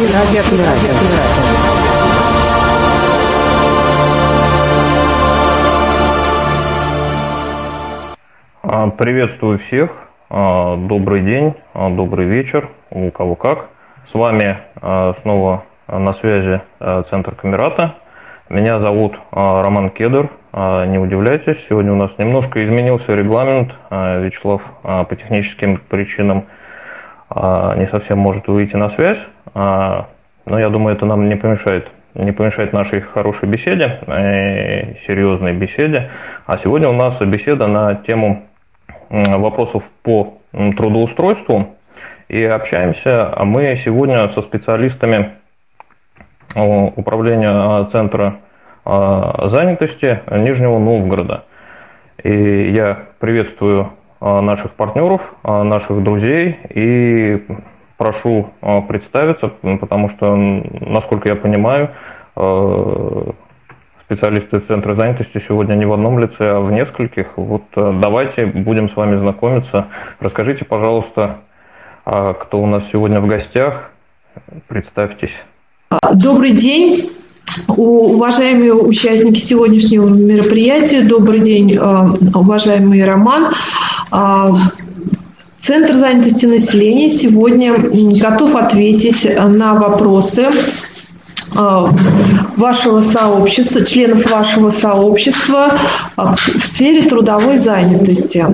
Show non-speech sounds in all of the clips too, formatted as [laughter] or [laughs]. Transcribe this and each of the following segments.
эфир радио а, Приветствую всех. А, добрый день, а, добрый вечер, у кого как. С вами снова на связи Центр Камерата. Меня зовут Роман Кедр. Не удивляйтесь, сегодня у нас немножко изменился регламент. Вячеслав по техническим причинам не совсем может выйти на связь. Но я думаю, это нам не помешает не помешает нашей хорошей беседе, э, серьезной беседе. А сегодня у нас беседа на тему вопросов по трудоустройству. И общаемся мы сегодня со специалистами управления а, Центра а, занятости Нижнего Новгорода. И я приветствую а, наших партнеров, наших друзей и прошу представиться, потому что, насколько я понимаю, специалисты Центра занятости сегодня не в одном лице, а в нескольких. Вот э, давайте будем с вами знакомиться. Расскажите, пожалуйста, а кто у нас сегодня в гостях. Представьтесь. Добрый день. Уважаемые участники сегодняшнего мероприятия, добрый день, э, уважаемый Роман. А, Центр занятости населения сегодня готов ответить на вопросы а, вашего сообщества, членов вашего сообщества а, в сфере трудовой занятости.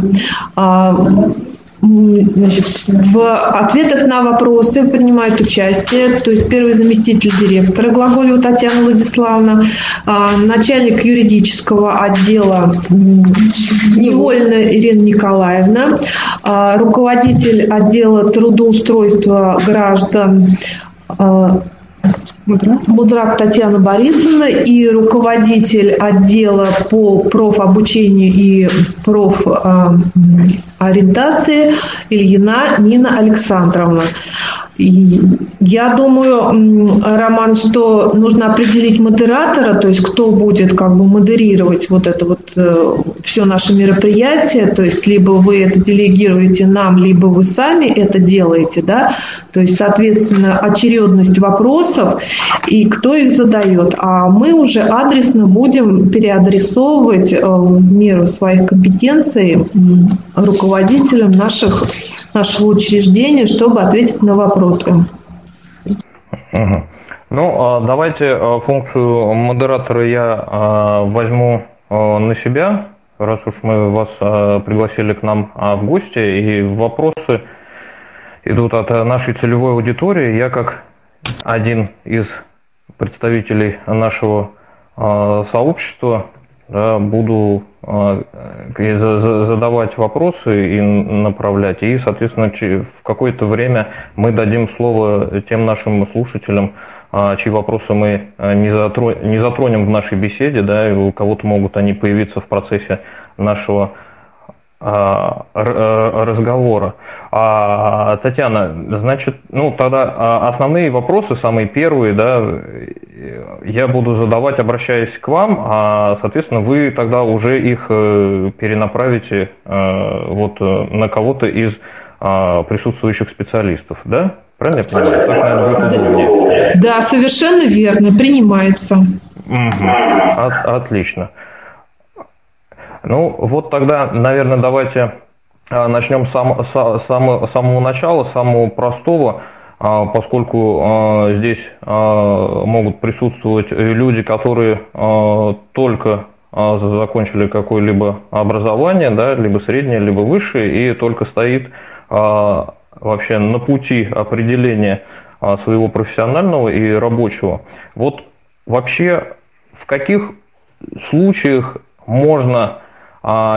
А, значит, в ответах на вопросы принимают участие, то есть первый заместитель директора Глаголева Татьяна Владиславовна, начальник юридического отдела Невольна Ирина Николаевна, руководитель отдела трудоустройства граждан Мудрак Татьяна Борисовна и руководитель отдела по профобучению и профориентации Ильина Нина Александровна. Я думаю, Роман, что нужно определить модератора, то есть кто будет как бы модерировать вот это вот э, все наше мероприятие, то есть либо вы это делегируете нам, либо вы сами это делаете, да, то есть, соответственно, очередность вопросов и кто их задает, а мы уже адресно будем переадресовывать э, в меру своих компетенций руководителям наших нашего учреждения, чтобы ответить на вопросы. Угу. Ну, а давайте а, функцию модератора я а, возьму на себя, раз уж мы вас пригласили к нам в гости, и вопросы идут от нашей целевой аудитории. Я как один из представителей нашего сообщества да, буду а, задавать вопросы и направлять. И, соответственно, в какое-то время мы дадим слово тем нашим слушателям, а, чьи вопросы мы а, не затронем в нашей беседе, да, и у кого-то могут они появиться в процессе нашего разговора. А, Татьяна, значит, ну тогда а, основные вопросы, самые первые, да, я буду задавать, обращаясь к вам, а, соответственно, вы тогда уже их э, перенаправите э, вот на кого-то из присутствующих специалистов, да? Правильно я понимаю? Так, наверное, будет удобнее. Да, совершенно верно, принимается. Угу. От, отлично. Ну, вот тогда, наверное, давайте а, начнем с сам, сам, самого начала, самого простого, а, поскольку а, здесь могут присутствовать люди, которые только закончили какое-либо образование, да, либо среднее, либо высшее, и только стоит вообще на пути определения своего профессионального и рабочего. Вот вообще в каких случаях можно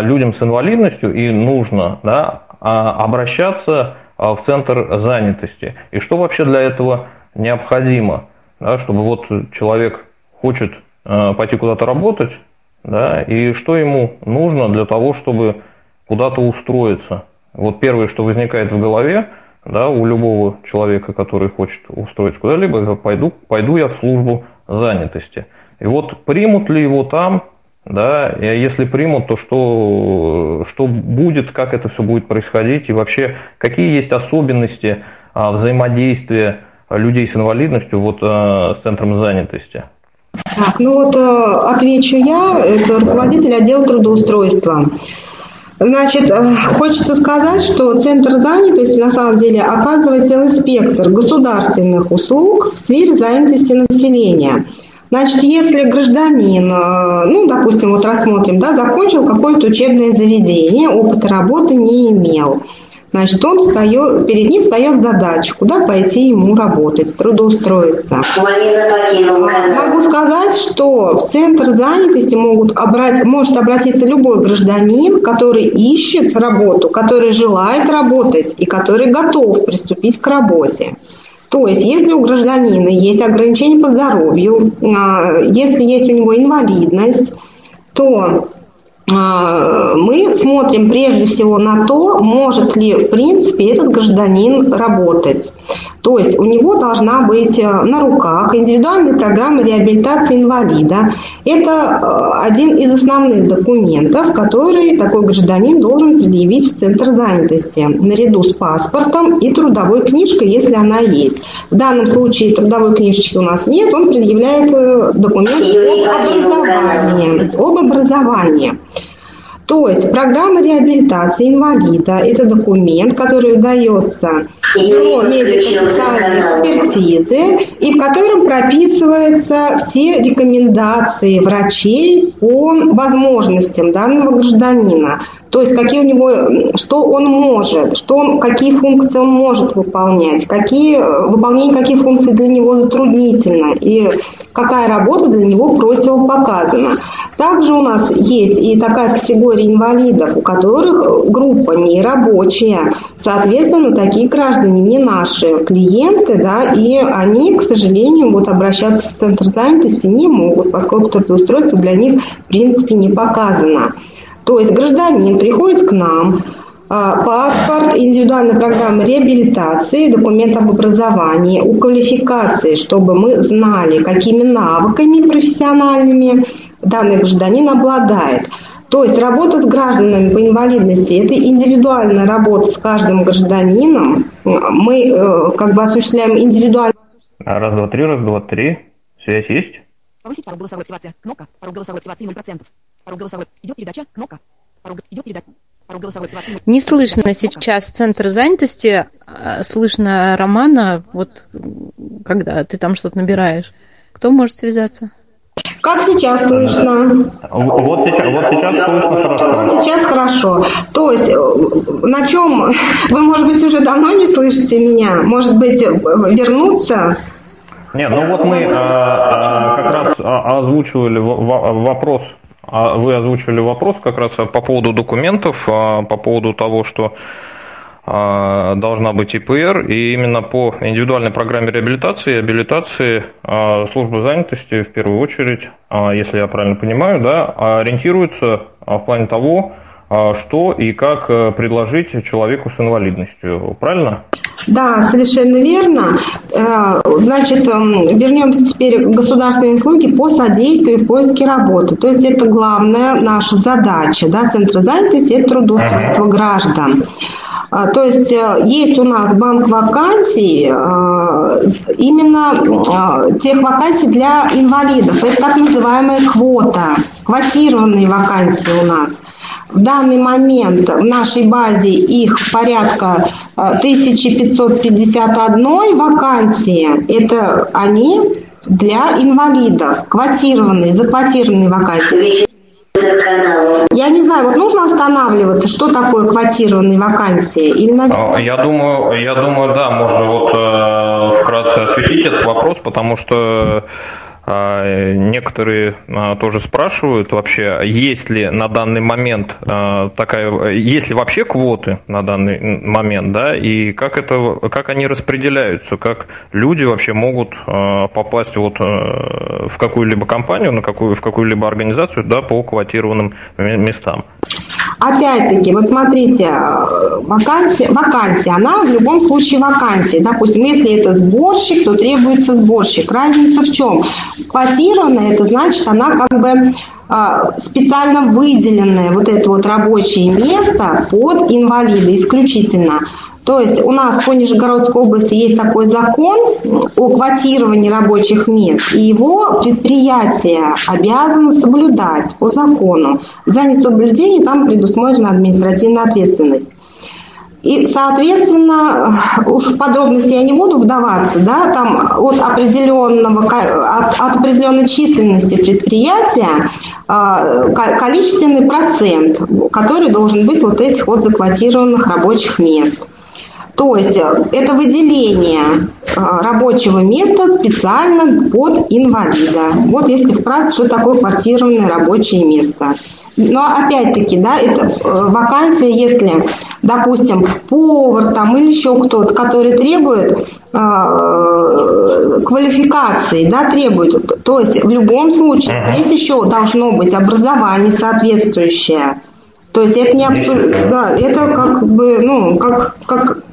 людям с инвалидностью и нужно да, а, обращаться а, в центр занятости. И что вообще для этого необходимо, да, чтобы вот человек хочет пойти куда-то работать, да, и что ему нужно для того, чтобы куда-то устроиться. Вот первое, что возникает в голове, да, у любого человека, который хочет устроиться куда-либо, пойду, пойду я в службу занятости. И вот примут ли его там, да, если примут, то что, что будет, как это все будет происходить, и вообще какие есть особенности а, взаимодействия людей с инвалидностью вот с центром занятости? Так, ну вот отвечу я, это руководитель отдела трудоустройства. Значит, хочется сказать, что Центр занятости на самом деле оказывает целый спектр государственных услуг в сфере занятости населения – Значит, если гражданин, э, ну, допустим, вот рассмотрим, да, закончил какое-то учебное заведение, опыта работы не имел, Значит, он встает, перед ним встает задача, куда пойти ему работать, трудоустроиться. Могу сказать, что в центр занятости могут обрать, может обратиться любой гражданин, который ищет работу, который желает работать и который готов приступить к работе. То есть, если у гражданина есть ограничения по здоровью, а, если есть у него инвалидность, то а, мы смотрим прежде всего на то, может ли в принципе этот гражданин работать. То есть у него должна быть э, на руках индивидуальная программа реабилитации инвалида. Это э, один из основных документов, который такой гражданин должен предъявить в Центр занятости, наряду с паспортом и трудовой книжкой, если она есть. В данном случае трудовой книжечки у нас нет, он предъявляет э, документ об образовании. Об образовании. То есть программа реабилитации инвалида – это документ, который выдается бюро медико-социальной экспертизы и в котором прописываются все рекомендации врачей по возможностям данного гражданина. То есть какие у него, что он может, что он, какие функции он может выполнять, какие, выполнение каких функций для него затруднительно и какая работа для него противопоказана. Также у нас есть и такая категория инвалидов, у которых группа нерабочая. Соответственно, такие граждане не наши клиенты, да, и они, к сожалению, вот обращаться в центр занятости не могут, поскольку трудоустройство для них, в принципе, не показано. То есть гражданин приходит к нам, а, паспорт, индивидуальная программа реабилитации, документ об образовании, у квалификации, чтобы мы знали, какими навыками профессиональными данный гражданин обладает. То есть работа с гражданами по инвалидности – это индивидуальная работа с каждым гражданином. Мы э, как бы осуществляем индивидуально. Раз, два, три, раз, два, три. Связь есть? Повысить порог голосовой активации. Кнопка. Порог голосовой активации 0%. Порог голосовой. Идет передача. Кнопка. Порог идет передача. Не слышно сейчас центр занятости, а слышно Романа, вот когда ты там что-то набираешь. Кто может связаться? Как сейчас слышно? Вот сейчас, вот сейчас слышно хорошо. Вот сейчас хорошо. То есть э, на чем [laughs] вы, может быть, уже давно не слышите меня? Может быть, вернуться? Нет, ну вот мы а, как раз а, озвучивали вопрос, вы озвучивали вопрос как раз по поводу документов, по поводу того, что должна быть ИПР, и именно по индивидуальной программе реабилитации и абилитации а, служба занятости в первую очередь, а, если я правильно понимаю, да, ориентируется в плане того, что и как э, предложить человеку с инвалидностью. Правильно? Да, совершенно верно. Э, значит, эм, вернемся теперь к государственной услуге по содействию в поиске работы. То есть это главная наша задача, да, Центра занятости – это трудоустройство граждан. А, то есть э, есть у нас банк вакансий, э, именно э, тех вакансий для инвалидов. Это так называемая квота, квотированные вакансии у нас. В данный момент в нашей базе их порядка 1551 вакансии. Это они для инвалидов, квотированные, заквотированные вакансии. Я не знаю, вот нужно останавливаться, что такое квотированные вакансии? Или, наверное... А, я думаю, я думаю, да, можно вот э, вкратце осветить этот вопрос, потому что некоторые а, тоже спрашивают вообще, есть ли на данный момент а, такая, есть ли вообще квоты на данный момент, да, и как это, как они распределяются, как люди вообще могут попасть вот в какую-либо компанию, на какую, в какую-либо организацию, да, по квотированным местам. Опять-таки, вот смотрите, вакансия, вакансия, она в любом случае вакансия. Допустим, если это сборщик, то требуется сборщик. Разница в чем? Квотированная, это значит, она как бы а, специально выделенное вот это вот рабочее место под инвалида исключительно. То есть у нас по Нижегородской области есть такой закон о квотировании рабочих мест, и его предприятие обязано соблюдать по закону. За несоблюдение там предусмотрена административная ответственность. И, соответственно, уж в подробности я не буду вдаваться, да, там от определенного, от, от определенной численности предприятия э, количественный процент, который должен быть вот этих вот заквотированных рабочих мест. То есть э, это выделение э, рабочего места специально под инвалида. Вот если вкратце, что такое квартированное рабочее место. Но опять-таки, да, это э, вакансия, если, допустим, повар там или еще кто-то, который требует э, квалификации, да, требует. То есть в любом случае здесь еще должно быть образование соответствующее. То есть это не абсолютно, да, это как бы, ну, как, как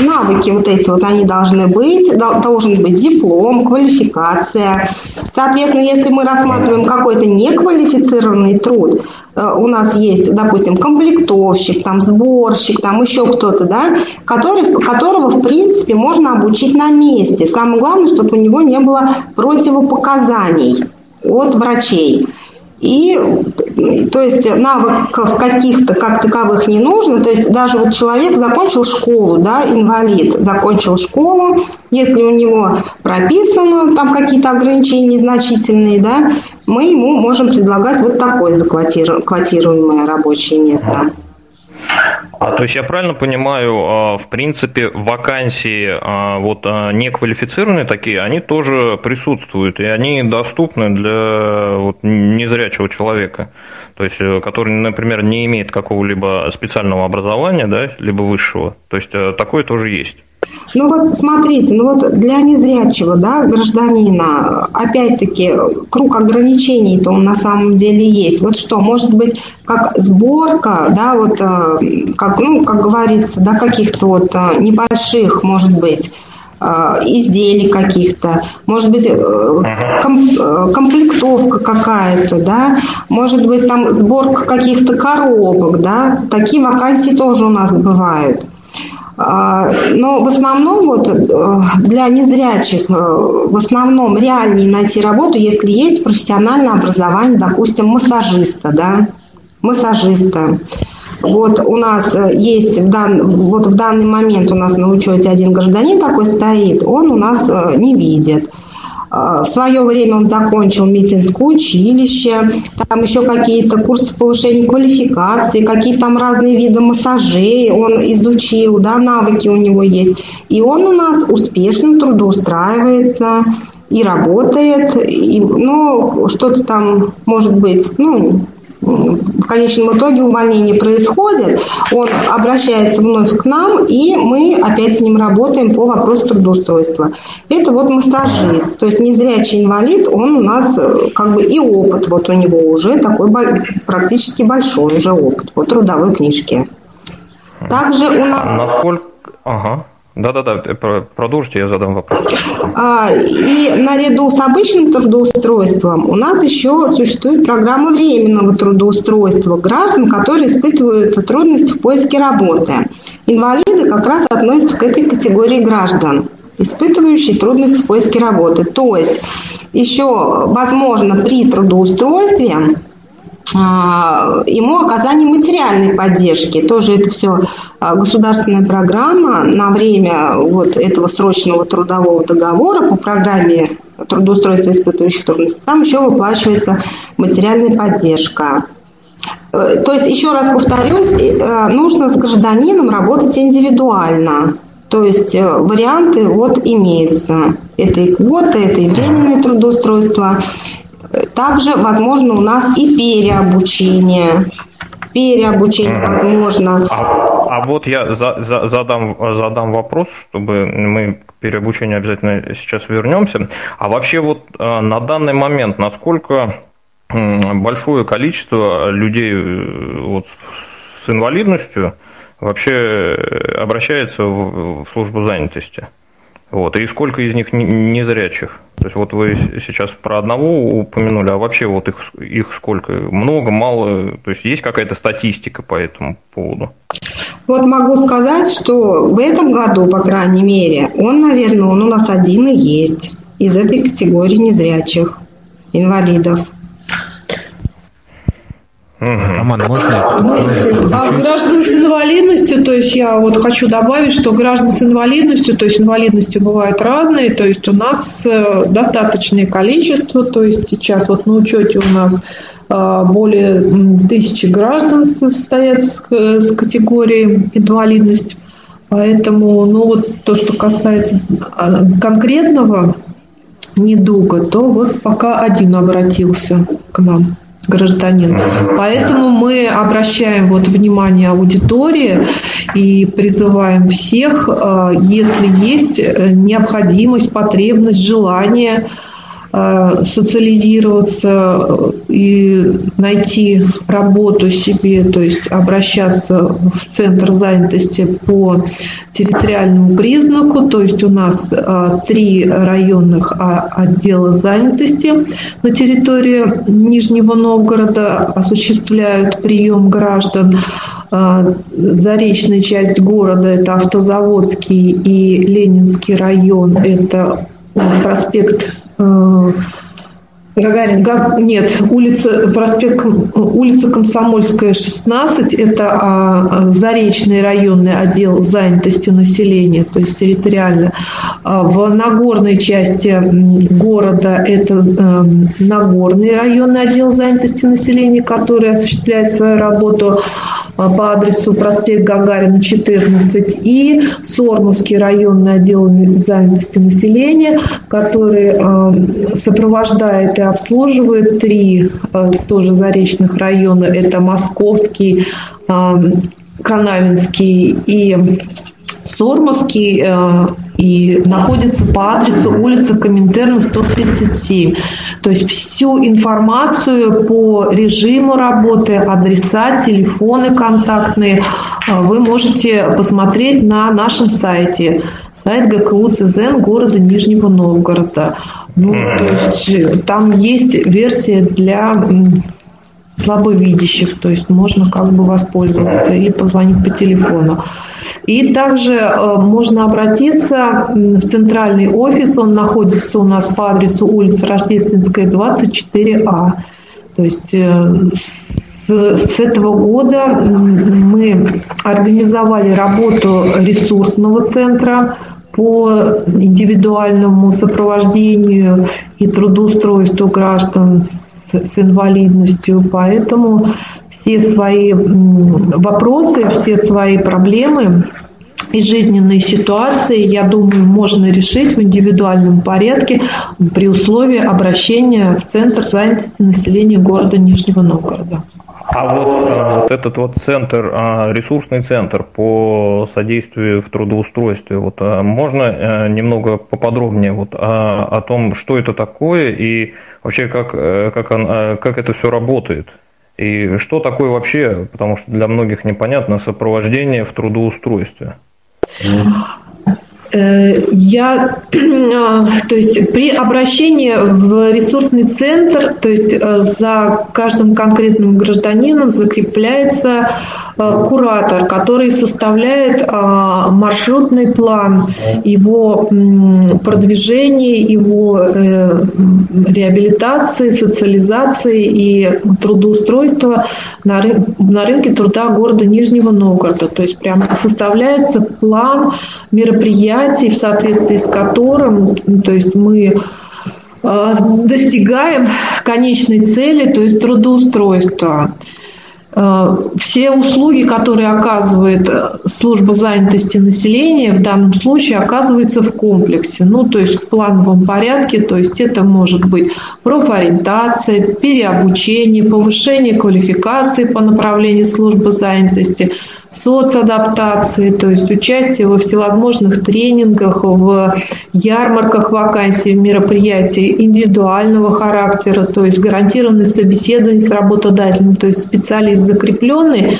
навыки вот эти вот они должны быть, должен быть диплом, квалификация. Соответственно, если мы рассматриваем какой-то неквалифицированный труд, э, у нас есть, допустим, комплектовщик, там, сборщик, там еще кто-то, да, который, которого, в принципе, можно обучить на месте. Самое главное, чтобы у него не было противопоказаний от врачей. И то есть навыков каких-то как таковых не нужно. То есть даже вот человек закончил школу, да, инвалид, закончил школу, если у него прописано там какие-то ограничения незначительные, да, мы ему можем предлагать вот такое заквотируемое рабочее место. А то есть я правильно понимаю, а, в принципе, вакансии а, вот а, неквалифицированные такие, они тоже присутствуют, и они доступны для вот, незрячего человека, то есть э, который, например, не имеет какого-либо специального образования, да, либо высшего. То есть э, такое тоже есть. Ну вот смотрите, ну вот для незрячего да, гражданина, опять-таки, круг ограничений-то он на самом деле есть. Вот что, может быть, как сборка, да, вот, э, как, ну, как говорится, да, каких-то вот э, небольших, может быть, э, изделий каких-то, может быть, комплектовка какая-то, да, может быть, там сборка каких-то коробок, да, такие вакансии тоже у нас бывают. А, но в основном вот э, для незрячих э, в основном реальнее найти работу, если есть профессиональное образование, допустим, массажиста, да, массажиста. Вот у нас э, есть в дан, вот в данный момент у нас на учете один гражданин такой стоит, он у нас не видит. А, в свое время он закончил медицинское училище, там еще какие-то курсы повышения квалификации, какие-то там разные виды массажей он изучил, да, навыки у него есть. И он у нас успешно трудоустраивается и работает, и, ну, что-то там, может быть, ну, в конечном итоге увольнение происходит, он обращается вновь к нам, и мы опять с ним работаем по вопросу трудоустройства. Это вот массажист, то есть незрячий инвалид, он у нас э, как бы и опыт вот у него уже такой практически большой уже опыт по трудовой книжке. Также у нас... Насколько... Ага. Да-да-да, продолжите, я задам вопрос. А, и наряду с обычным трудоустройством у нас еще существует программа временного трудоустройства граждан, которые испытывают трудности в поиске работы. Инвалиды как раз относятся к этой категории граждан испытывающие трудности в поиске работы. То есть еще возможно при трудоустройстве ему оказание материальной поддержки. Тоже это все а, государственная программа на время вот этого срочного трудового договора по программе трудоустройства испытывающих трудности. Там еще выплачивается материальная поддержка. Э, то есть, еще раз повторюсь, э, нужно с гражданином работать индивидуально. То есть э, варианты вот имеются. Это и квота, это и временное трудоустройство. Также возможно у нас и переобучение. Переобучение угу. возможно. А, а вот я за, за, задам, задам вопрос, чтобы мы к переобучению обязательно сейчас вернемся. А вообще вот э, на данный момент насколько большое количество людей э, вот, с инвалидностью вообще обращается в, в службу занятости? Вот. И сколько из них незрячих? То есть вот вы сейчас про одного упомянули, а вообще вот их, их сколько? Много, мало? То есть есть какая-то статистика по этому поводу? Вот могу сказать, что в этом году, по крайней мере, он, наверное, он у нас один и есть из этой категории незрячих инвалидов. Роман, можно? Ну, а граждан с инвалидностью, то есть я вот хочу добавить, что граждан с инвалидностью, то есть инвалидности бывают разные, то есть у нас э, достаточное количество, то есть сейчас вот на учете у нас э, более тысячи граждан состоят с категорией инвалидность. Поэтому, ну вот то, что касается а, конкретного недуга, то вот пока один обратился к нам гражданин. Поэтому мы обращаем вот внимание аудитории и призываем всех, э, если есть э, необходимость, потребность, желание – социализироваться и найти работу себе, то есть обращаться в центр занятости по территориальному признаку. То есть у нас э, три районных а, отдела занятости на территории Нижнего Новгорода осуществляют прием граждан. Э, заречная часть города – это Автозаводский и Ленинский район, это проспект Э, Гагарин. Га, нет, улица, проспект, улица Комсомольская, 16, это а, Заречный районный отдел занятости населения, то есть территориально. А в Нагорной части города это а, Нагорный районный отдел занятости населения, который осуществляет свою работу по адресу проспект Гагарина, 14, и Сормовский районный отдел занятости населения, который а, сопровождает и обслуживает три а, тоже заречных района. Это Московский, Канавинский и Сормовский э, и находится по адресу улица Коминтерна, 137. То есть всю информацию по режиму работы, адреса, телефоны контактные э, вы можете посмотреть на нашем сайте сайт ГКУ ЦЗН города Нижнего Новгорода. Ну, то есть э, там есть версия для слабовидящих, то есть можно как бы воспользоваться или позвонить по телефону. И также э, можно обратиться в центральный офис, он находится у нас по адресу улица Рождественская, 24А. То есть э, с этого года мы организовали работу ресурсного центра по индивидуальному сопровождению и трудоустройству граждан с инвалидностью. Поэтому все свои вопросы, все свои проблемы и жизненные ситуации, я думаю, можно решить в индивидуальном порядке при условии обращения в Центр занятости населения города Нижнего Новгорода. А вот, а, вот этот вот центр, а, ресурсный центр по содействию в трудоустройстве, вот а, можно э, немного поподробнее вот о том, что это такое и вообще как, э, как, он, как это все работает? И что такое вообще, потому что для многих непонятно, сопровождение в трудоустройстве? Э, я, [clears throat] то есть при обращении в ресурсный центр, то есть э, за каждым конкретным гражданином закрепляется э, куратор, который составляет маршрутный план его продвижения, его реабилитации, социализации и трудоустройства на, рынке труда города Нижнего Новгорода. То есть прямо составляется план мероприятий, в соответствии с которым то есть мы э, достигаем конечной цели, то есть трудоустройства. Э, все услуги, которые оказывает э, служба занятости населения, в данном случае оказываются в комплексе, ну, то есть в плановом порядке, то есть это может быть профориентация, переобучение, повышение квалификации по направлению службы занятости – соцадаптации, то есть участие во всевозможных тренингах, в ярмарках вакансий, в мероприятиях индивидуального характера, то есть гарантированное собеседование с работодателем, то есть специалист закрепленный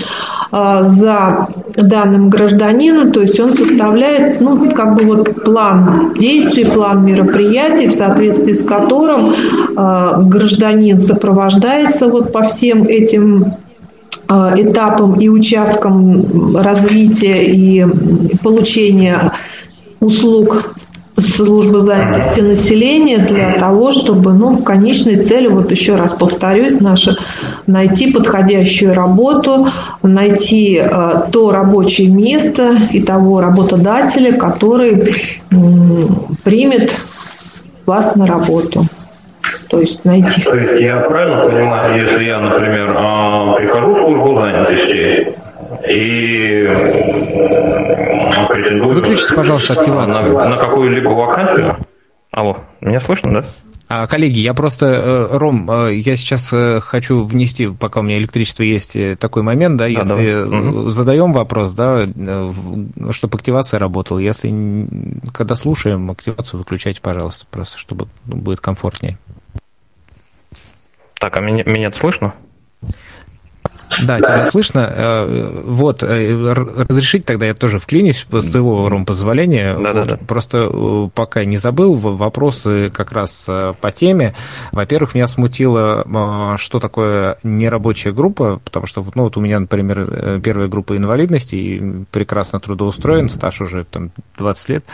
а, за данным гражданина, то есть он составляет, ну, как бы вот план действий, план мероприятий, в соответствии с которым э, гражданин сопровождается вот по всем этим этапом и участком развития и получения услуг службы занятости населения для того, чтобы, ну, конечной целью, вот еще раз повторюсь, наша найти подходящую работу, найти э, то рабочее место и того работодателя, который э, примет вас на работу то есть найти. То есть я правильно понимаю, если я, например, а, прихожу в службу занятости и претендую... Выключите, пожалуйста, активацию. На, на какую-либо вакансию? Алло, меня слышно, да? А, коллеги, я просто, э, Ром, э, я сейчас э, хочу внести, пока у меня электричество есть, такой момент, да, если да, задаем вопрос, да, чтобы активация работала, если когда слушаем, активацию выключайте, пожалуйста, просто чтобы будет комфортнее. Так, а меня, меня слышно? Да, тебя слышно. Э, вот, э, разрешить тогда я тоже вклинюсь с твоего, Ром, позволения. Да, вот, да, да. Просто э, пока не забыл, вопросы как раз по теме. Во-первых, меня смутило, что такое нерабочая группа, потому что ну, вот у меня, например, первая группа инвалидности, и прекрасно трудоустроен, стаж уже там 20 лет.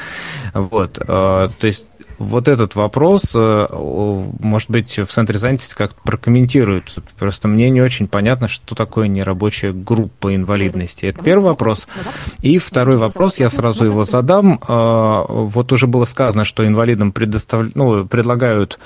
Вот, то есть вот этот вопрос, э, может быть, в Центре занятости как-то прокомментируют. Просто мне не очень понятно, что такое нерабочая группа инвалидности. Это первый вопрос. И второй вопрос, я сразу его задам. Э, вот уже было сказано, что инвалидам предостав... ну, предлагают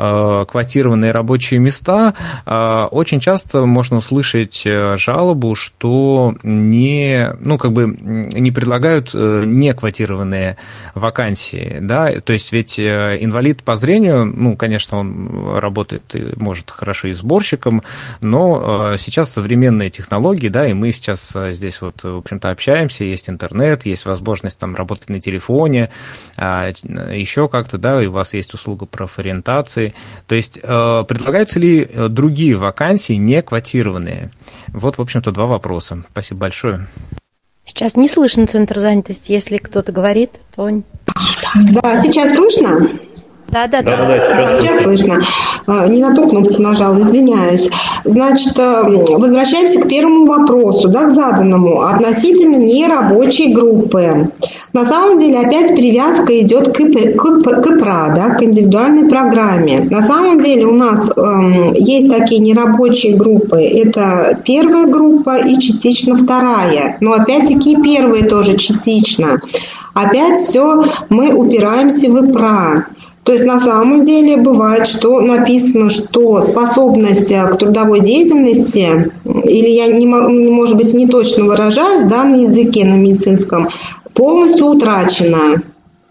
Э, квотированные рабочие места, очень часто можно услышать жалобу, что не, ну, как бы не предлагают неквотированные вакансии, да, то есть ведь инвалид по зрению, ну, конечно, он работает, может хорошо и сборщиком, но сейчас современные технологии, да, и мы сейчас здесь вот, в общем-то, общаемся, есть интернет, есть возможность там работать на телефоне, а, еще как-то, да, и у вас есть услуга профориентации, то есть э, предлагаются ли э, другие вакансии, не квотированные? Вот, в общем-то, два вопроса. Спасибо большое. Сейчас не слышно центр занятости. Если кто-то говорит, то... Да, сейчас слышно? Да, да, да. да, да сейчас, сейчас слышно. А, не на ту кнопку нажал, извиняюсь. Значит, э, возвращаемся к первому вопросу, да, к заданному, относительно нерабочей группы. На самом деле опять привязка идет к, к, к ИПРА, да, к индивидуальной программе. На самом деле у нас э, есть такие нерабочие группы. Это первая группа и частично вторая. Но опять-таки первая тоже частично. Опять все мы упираемся в ИПРА. То есть на самом деле бывает, что написано, что способность к трудовой деятельности, или я, не, может быть, не точно выражаюсь да, на языке, на медицинском, полностью утрачена.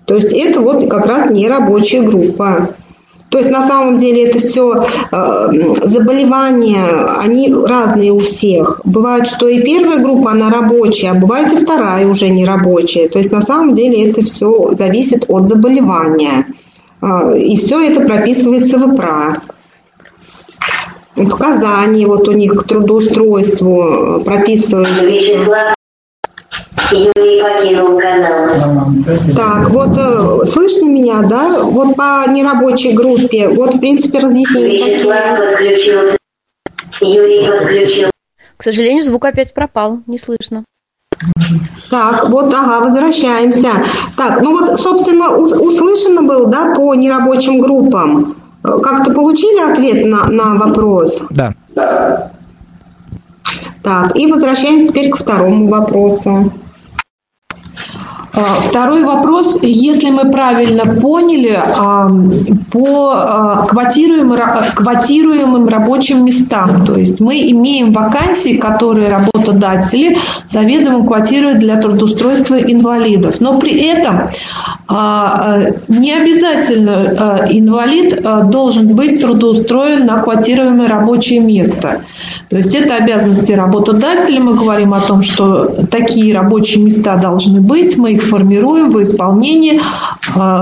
То есть это вот как раз не рабочая группа. То есть на самом деле это все э, заболевания, они разные у всех. Бывает, что и первая группа, она рабочая, а бывает и вторая уже не рабочая. То есть на самом деле это все зависит от заболевания. А, и все это прописывается в ИПРА. Показания вот у них к трудоустройству прописываются. Вячеслав Юрий покинул канал. Так, вот э, слышите меня, да? Вот по нерабочей группе, вот в принципе разъяснение. Вячеслав подключился. Юрий подключился. К сожалению, звук опять пропал, не слышно. Так, вот, ага, возвращаемся. Так, ну вот, собственно, услышано было, да, по нерабочим группам. Как-то получили ответ на, на вопрос? Да. Так, и возвращаемся теперь к второму вопросу. А, второй вопрос. Если мы правильно поняли, а, по а, квотируемым, квотируемым рабочим местам, то есть мы имеем вакансии, которые работодатели заведомо квотируют для трудоустройства инвалидов, но при этом не обязательно инвалид должен быть трудоустроен на квотируемое рабочее место. То есть это обязанности работодателя. Мы говорим о том, что такие рабочие места должны быть. Мы их формируем в исполнении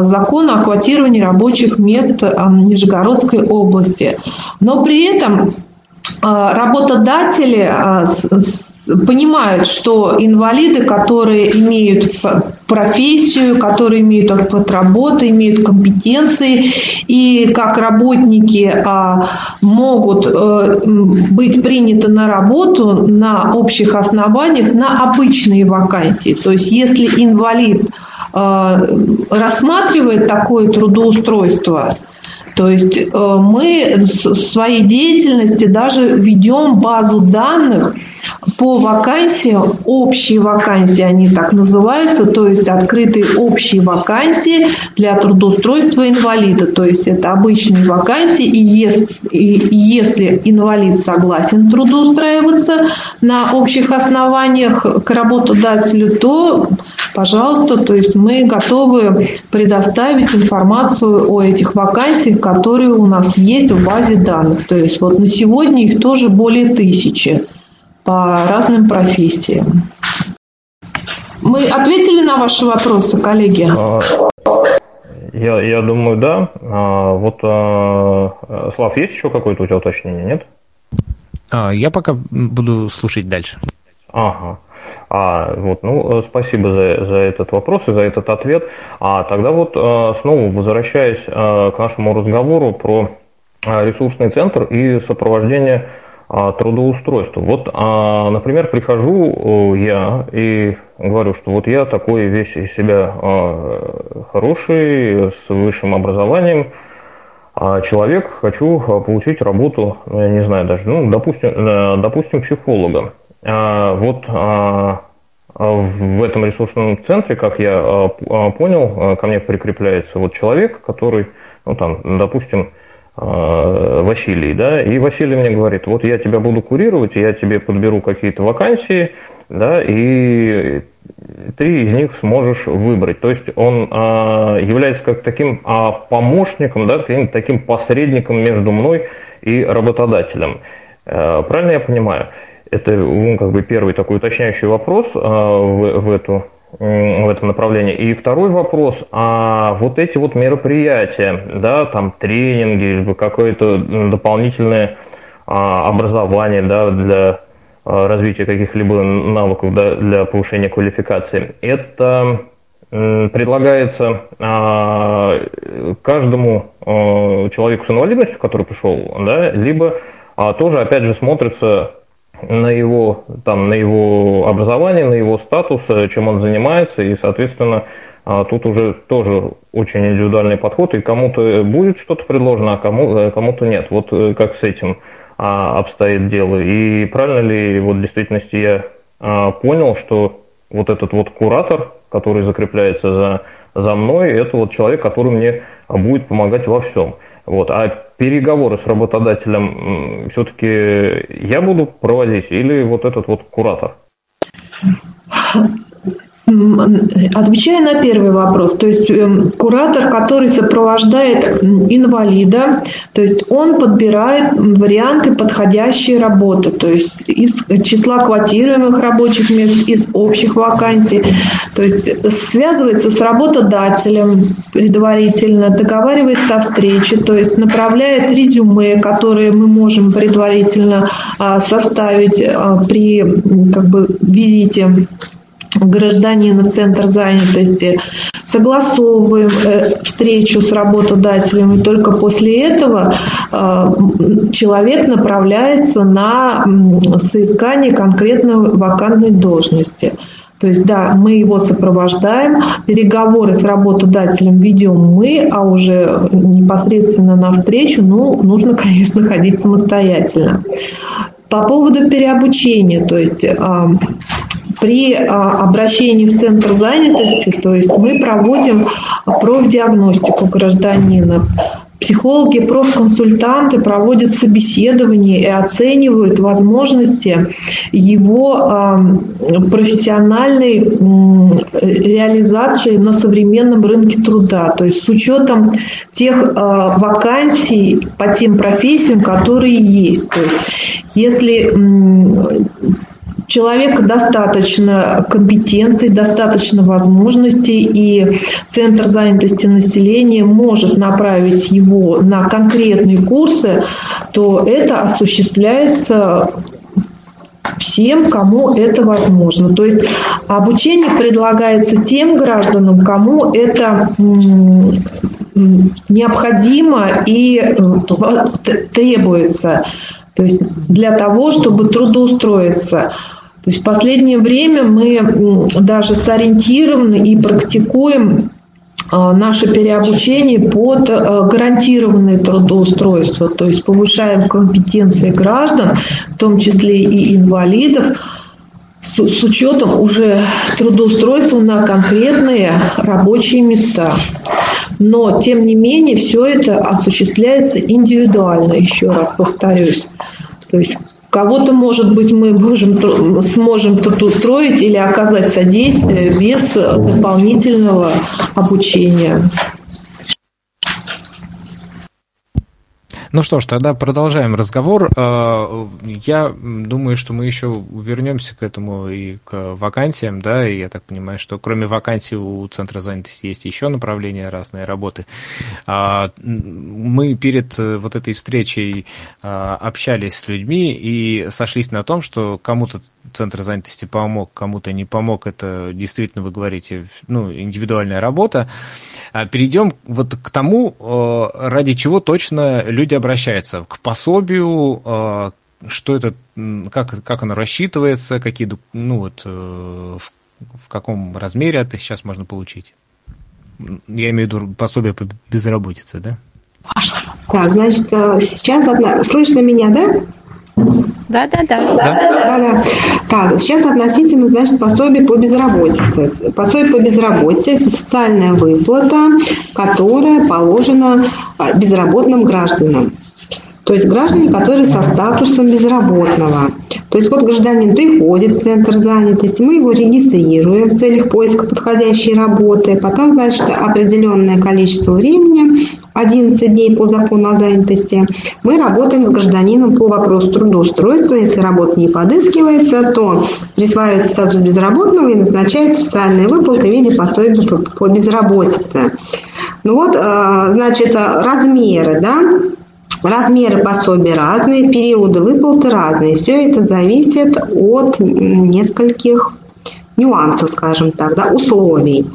закона о квотировании рабочих мест Нижегородской области. Но при этом работодатели понимают, что инвалиды, которые имеют профессию, которые имеют опыт работы, имеют компетенции и как работники а, могут э, быть приняты на работу на общих основаниях на обычные вакансии. То есть если инвалид э, рассматривает такое трудоустройство, то есть э, мы в своей деятельности даже ведем базу данных по вакансиям, общие вакансии они так называются, то есть открытые общие вакансии для трудоустройства инвалида. То есть это обычные вакансии, и если, и если инвалид согласен трудоустраиваться на общих основаниях к работодателю, то пожалуйста, то есть мы готовы предоставить информацию о этих вакансиях, которые у нас есть в базе данных. То есть вот на сегодня их тоже более тысячи по разным профессиям. Мы ответили на ваши вопросы, коллеги? А, я, я думаю, да. А, вот, а, Слав, есть еще какое-то у тебя уточнение, нет? Я пока буду слушать дальше. Ага. А, вот, ну, спасибо за, за этот вопрос и за этот ответ. А тогда вот снова возвращаясь к нашему разговору про ресурсный центр и сопровождение трудоустройства. Вот, например, прихожу я и говорю, что вот я такой весь из себя хороший, с высшим образованием, человек, хочу получить работу, ну, я не знаю даже, ну, допустим, э, допустим психолога. А, вот а, в этом ресурсном центре, как я а, понял, ко мне прикрепляется вот человек, который, ну там, допустим, Василий, да, и Василий мне говорит, вот я тебя буду курировать, я тебе подберу какие-то вакансии, да, и ты из них сможешь выбрать. То есть он а, является как таким а, помощником, да, таким посредником между мной и работодателем. А, правильно я понимаю? Это ну, как бы первый такой уточняющий вопрос а, в, в, эту, в это направление. И второй вопрос, а вот эти вот мероприятия, да, там тренинги, какое-то дополнительное а, образование, да, для а, развития каких-либо навыков да, для повышения квалификации, это предлагается каждому человеку с инвалидностью, который пришел, да, либо тоже, опять же, смотрится на его, там, на его образование, на его статус, э, чем он занимается, и, соответственно, а, тут уже тоже очень индивидуальный подход, и кому-то будет что-то предложено, а кому, э, кому-то нет. Вот э, как с этим а, обстоит дело. И правильно ли вот в действительности я а, понял, что вот этот вот куратор, который закрепляется за, за мной, это вот человек, который мне будет помогать во всем. Вот. А переговоры с работодателем все-таки я буду проводить или вот этот вот куратор? Отвечая на первый вопрос, то есть эм, куратор, который сопровождает инвалида, то есть он подбирает варианты подходящей работы, то есть из числа квотируемых рабочих мест, из общих вакансий, то есть связывается с работодателем предварительно, договаривается о встрече, то есть направляет резюме, которые мы можем предварительно а, составить а, при как бы, визите гражданина в центр занятости, согласовываем э, встречу с работодателем, и только после этого э, человек направляется на соискание конкретной вакантной должности. То есть, да, мы его сопровождаем, переговоры с работодателем ведем мы, а уже непосредственно на встречу, ну, нужно, [laughs] конечно, ходить самостоятельно. По поводу переобучения, то есть при а, обращении в центр занятости, то есть мы проводим профдиагностику гражданина, Психологи, профконсультанты проводят собеседование и оценивают возможности его профессиональной реализации на современном рынке труда, то есть с учетом тех вакансий по тем профессиям, которые есть. То есть если человека достаточно компетенций, достаточно возможностей, и Центр занятости населения может направить его на конкретные курсы, то это осуществляется всем, кому это возможно. То есть обучение предлагается тем гражданам, кому это необходимо и э, требуется. То есть для того, чтобы трудоустроиться. То есть в последнее время мы даже сориентированы и практикуем а, наше переобучение под а, гарантированное трудоустройство, то есть повышаем компетенции граждан, в том числе и инвалидов, с, с учетом уже трудоустройства на конкретные рабочие места. Но, тем не менее, все это осуществляется индивидуально, еще раз повторюсь. То есть Кого-то, может быть, мы можем, сможем устроить или оказать содействие без дополнительного обучения. Ну что ж, тогда продолжаем разговор. Э, я думаю, что мы еще вернемся к этому и к вакансиям, да, и я так понимаю, что кроме вакансий у Центра занятости есть еще направления разные работы. А, мы перед э, вот этой встречей э, общались с людьми и сошлись на том, что кому-то Центр занятости помог, кому-то не помог. Это действительно, вы говорите, ну, индивидуальная работа. А перейдем вот к тому, ради чего точно люди обращаются к пособию, э, что это, как, как оно рассчитывается, какие, ну вот, э, в, в каком размере это сейчас можно получить? Я имею в виду пособие по безработице, да? Так, значит, э, сейчас одна... Слышно меня, да? Да, да, да. Да, да. Так, сейчас относительно, значит, пособие по безработице. Пособие по безработице – это социальная выплата, которая положена а, безработным гражданам. То есть граждане, которые со статусом безработного. То есть вот гражданин приходит в центр занятости, мы его регистрируем в целях поиска подходящей работы, потом, значит, определенное количество времени 11 дней по закону о занятости, мы работаем с гражданином по вопросу трудоустройства. Если работа не подыскивается, то присваивается статус безработного и назначается социальные выплаты в виде пособия по безработице. Ну вот, э, значит, размеры, да, Размеры пособий разные, периоды выплаты разные. Все это зависит от нескольких нюансов, скажем так, да, условий.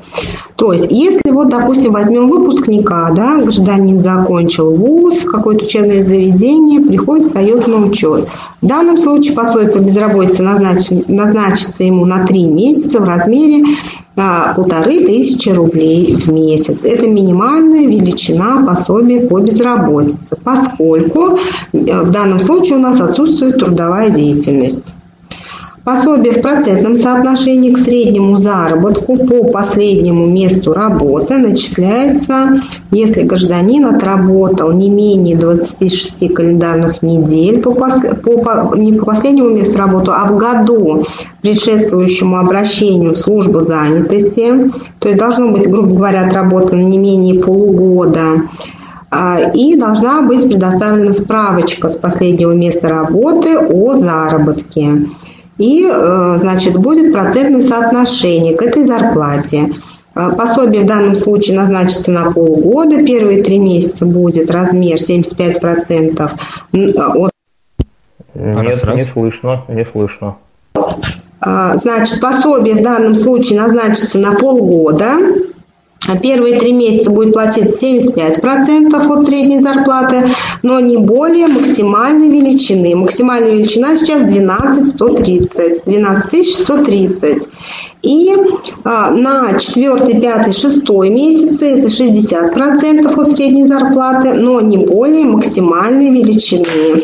То есть, если вот, допустим, возьмем выпускника, да, гражданин закончил вуз, какое-то учебное заведение, приходит, встает на учет. В данном случае пособие по безработице назначен, назначится ему на три месяца в размере а, полторы тысячи рублей в месяц. Это минимальная величина пособия по безработице, поскольку э, в данном случае у нас отсутствует трудовая деятельность. Пособие в процентном соотношении к среднему заработку по последнему месту работы начисляется, если гражданин отработал не менее 26 календарных недель по, по, не по последнему месту работы, а в году, предшествующему обращению в службу занятости. То есть должно быть, грубо говоря, отработано не менее полугода а, и должна быть предоставлена справочка с последнего места работы о заработке и, э, значит, будет процентное соотношение к этой зарплате. Э, пособие в данном случае назначится на полгода. Первые три месяца будет размер 75% э, от... Нет, раз, не слышно, не слышно. Значит, пособие в данном случае назначится на полгода. А первые три месяца будет платить 75% от средней зарплаты, но не более максимальной величины. Максимальная величина сейчас 12 130, 12 130. И а, на 4, 5, 6 месяцы это 60% от средней зарплаты, но не более максимальной величины.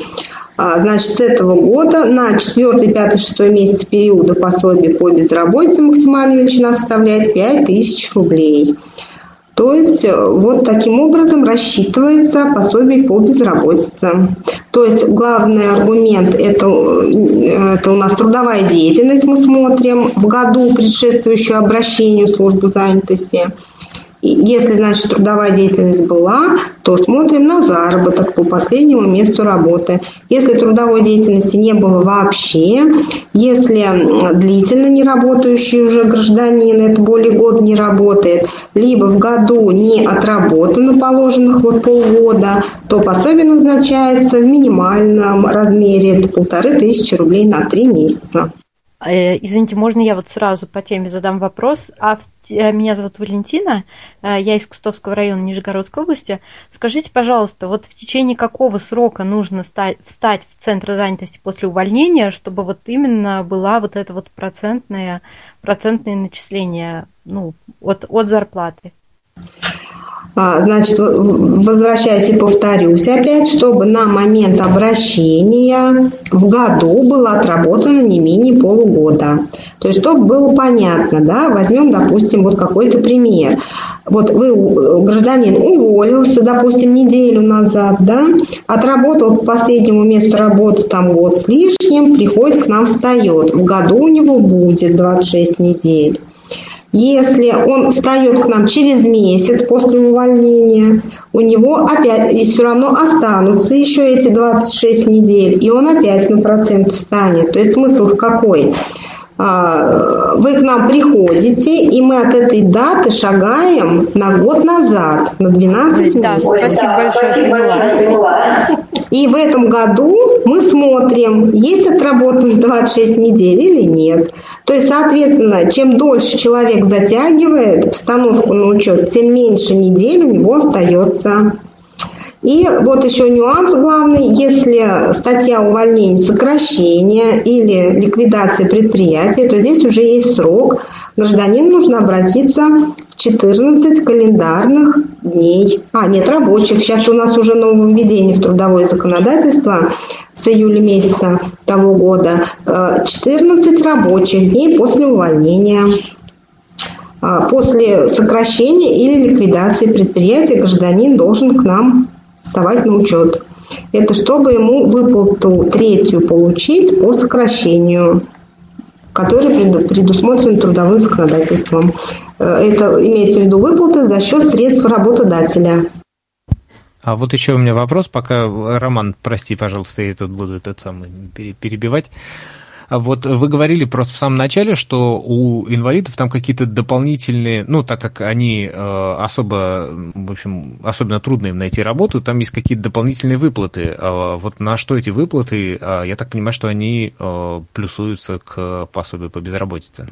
А, значит, с этого года на 4, 5, 6 месяц периода пособия по безработице максимальная величина составляет 5000 рублей. То есть э, вот таким образом рассчитывается пособие по безработице. То есть главный аргумент это, э, это у нас трудовая деятельность, мы смотрим в году, предшествующую обращению в службу занятости – если, значит, трудовая деятельность была, то смотрим на заработок по последнему месту работы. Если трудовой деятельности не было вообще, если длительно не работающий уже гражданин, это более года не работает, либо в году не отработано положенных вот полгода, то пособие назначается в минимальном размере, это полторы тысячи рублей на три месяца. Э, извините, можно я вот сразу по теме задам вопрос? А э, меня зовут Валентина, э, я из Кустовского района Нижегородской области. Скажите, пожалуйста, вот в течение какого срока нужно стать, встать в центр занятости после увольнения, чтобы вот именно была вот это вот процентное, процентное начисление ну, от, от зарплаты? А, значит, возвращаясь и повторюсь опять, чтобы на момент обращения в году было отработано не менее полугода. То есть, чтобы было понятно, да, возьмем, допустим, вот какой-то пример. Вот вы, гражданин, уволился, допустим, неделю назад, да, отработал к последнему месту работы там год с лишним, приходит к нам, встает. В году у него будет 26 недель. Если он встает к нам через месяц после увольнения, у него опять и все равно останутся еще эти 26 недель, и он опять на процент встанет. То есть смысл в какой? А, вы к нам приходите, и мы от этой даты шагаем на год назад, на 12 месяцев. Да, спасибо большое, поняла. И в этом году мы смотрим, есть отработаны 26 недель или нет. То есть, соответственно, чем дольше человек затягивает постановку на учет, тем меньше недель у него остается. И вот еще нюанс главный, если статья увольнения сокращения или ликвидация предприятия, то здесь уже есть срок. Гражданин нужно обратиться в 14 календарных дней. А, нет, рабочих. Сейчас у нас уже нововведение в трудовое законодательство с июля месяца того года. 14 рабочих дней после увольнения а, после сокращения или ликвидации предприятия гражданин должен к нам вставать на учет. Это чтобы ему выплату третью получить по сокращению, который предусмотрен трудовым законодательством. Э, это имеется в виду выплаты за счет средств работодателя. А вот еще у меня вопрос, пока, Роман, прости, пожалуйста, я тут буду этот самый перебивать. А вот вы говорили просто в самом начале, что у инвалидов там какие-то дополнительные, ну, так как они э, особо, в общем, особенно трудно им найти работу, там есть какие-то дополнительные выплаты. А вот на что эти выплаты? А я так понимаю, что они э, плюсуются к пособию по безработице.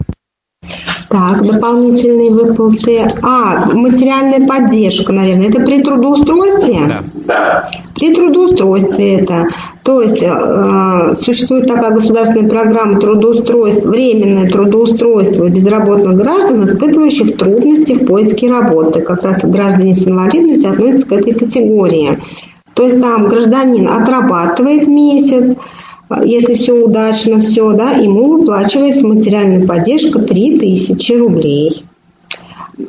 Так, дополнительные выплаты. А, материальная поддержка, наверное. Это при трудоустройстве? Да. При трудоустройстве это. То есть э, существует такая государственная программа трудоустройства, временное трудоустройство безработных граждан, испытывающих трудности в поиске работы. Как раз граждане с инвалидностью относятся к этой категории. То есть там гражданин отрабатывает месяц, если все удачно, все, да, ему выплачивается материальная поддержка 3000 рублей.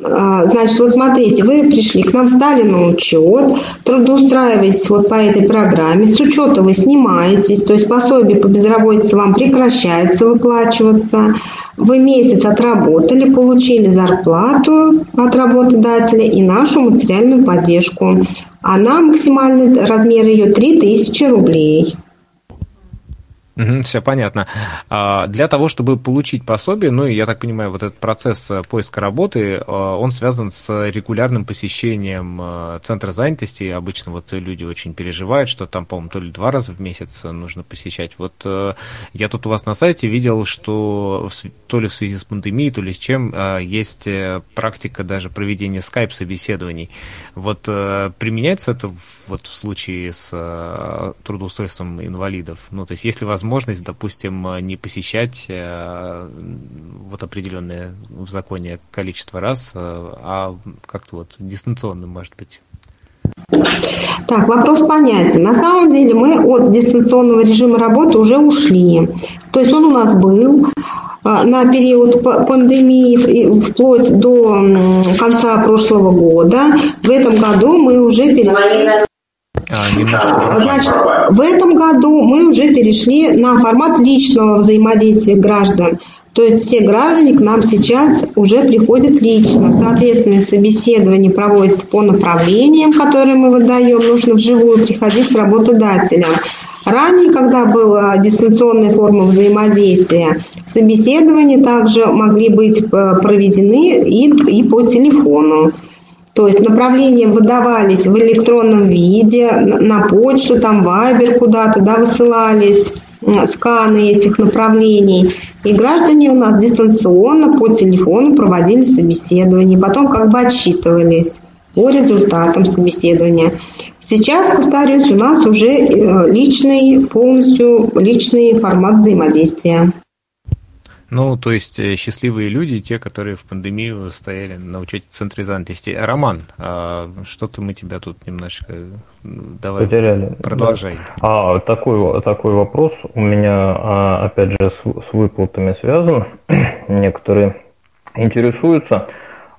А, значит, вот смотрите, вы пришли к нам, стали на учет, трудоустраиваетесь вот по этой программе, с учета вы снимаетесь, то есть пособие по безработице вам прекращается выплачиваться, вы месяц отработали, получили зарплату от работодателя и нашу материальную поддержку. Она максимальный размер ее 3000 рублей. Угу, все понятно. А, для того, чтобы получить пособие, ну и я так понимаю, вот этот процесс э, поиска работы, э, он связан с регулярным посещением э, центра занятости. Обычно вот люди очень переживают, что там, по-моему, то ли два раза в месяц нужно посещать. Вот я тут у вас на сайте видел, что то ли в связи с пандемией, то ли с чем, есть практика даже проведения скайп-собеседований. Вот применяется это вот в случае с трудоустройством инвалидов? Ну, то есть, если возможно возможность, допустим, э, не посещать э, вот определенное в законе количество раз, э, а как-то вот дистанционно, может быть. Так, вопрос понятен. На самом деле мы от дистанционного режима работы уже ушли. То есть он у нас был, на период пандемии вплоть до конца прошлого года. В этом году мы уже перешли а, Значит, в этом году мы уже перешли на формат личного взаимодействия граждан. То есть все граждане к нам сейчас уже приходят лично. Соответственно, собеседование проводится по направлениям, которые мы выдаем. Нужно вживую приходить с работодателем. Ранее, когда была дистанционная форма взаимодействия, собеседования также могли быть э, проведены и, и по телефону. То есть направления выдавались в электронном виде, на почту, там вайбер куда-то, да, высылались сканы этих направлений. И граждане у нас дистанционно по телефону проводили собеседование, потом как бы отчитывались по результатам собеседования. Сейчас, повторюсь, у нас уже э, личный, полностью личный формат взаимодействия. Ну, то есть э, счастливые люди, те, которые в пандемию стояли на учете центре занятости. Роман, а что-то мы тебя тут немножко давай потеряли. Продолжай. Да. А такой такой вопрос у меня а, опять же с, с выплатами связан. [clears throat] Некоторые интересуются.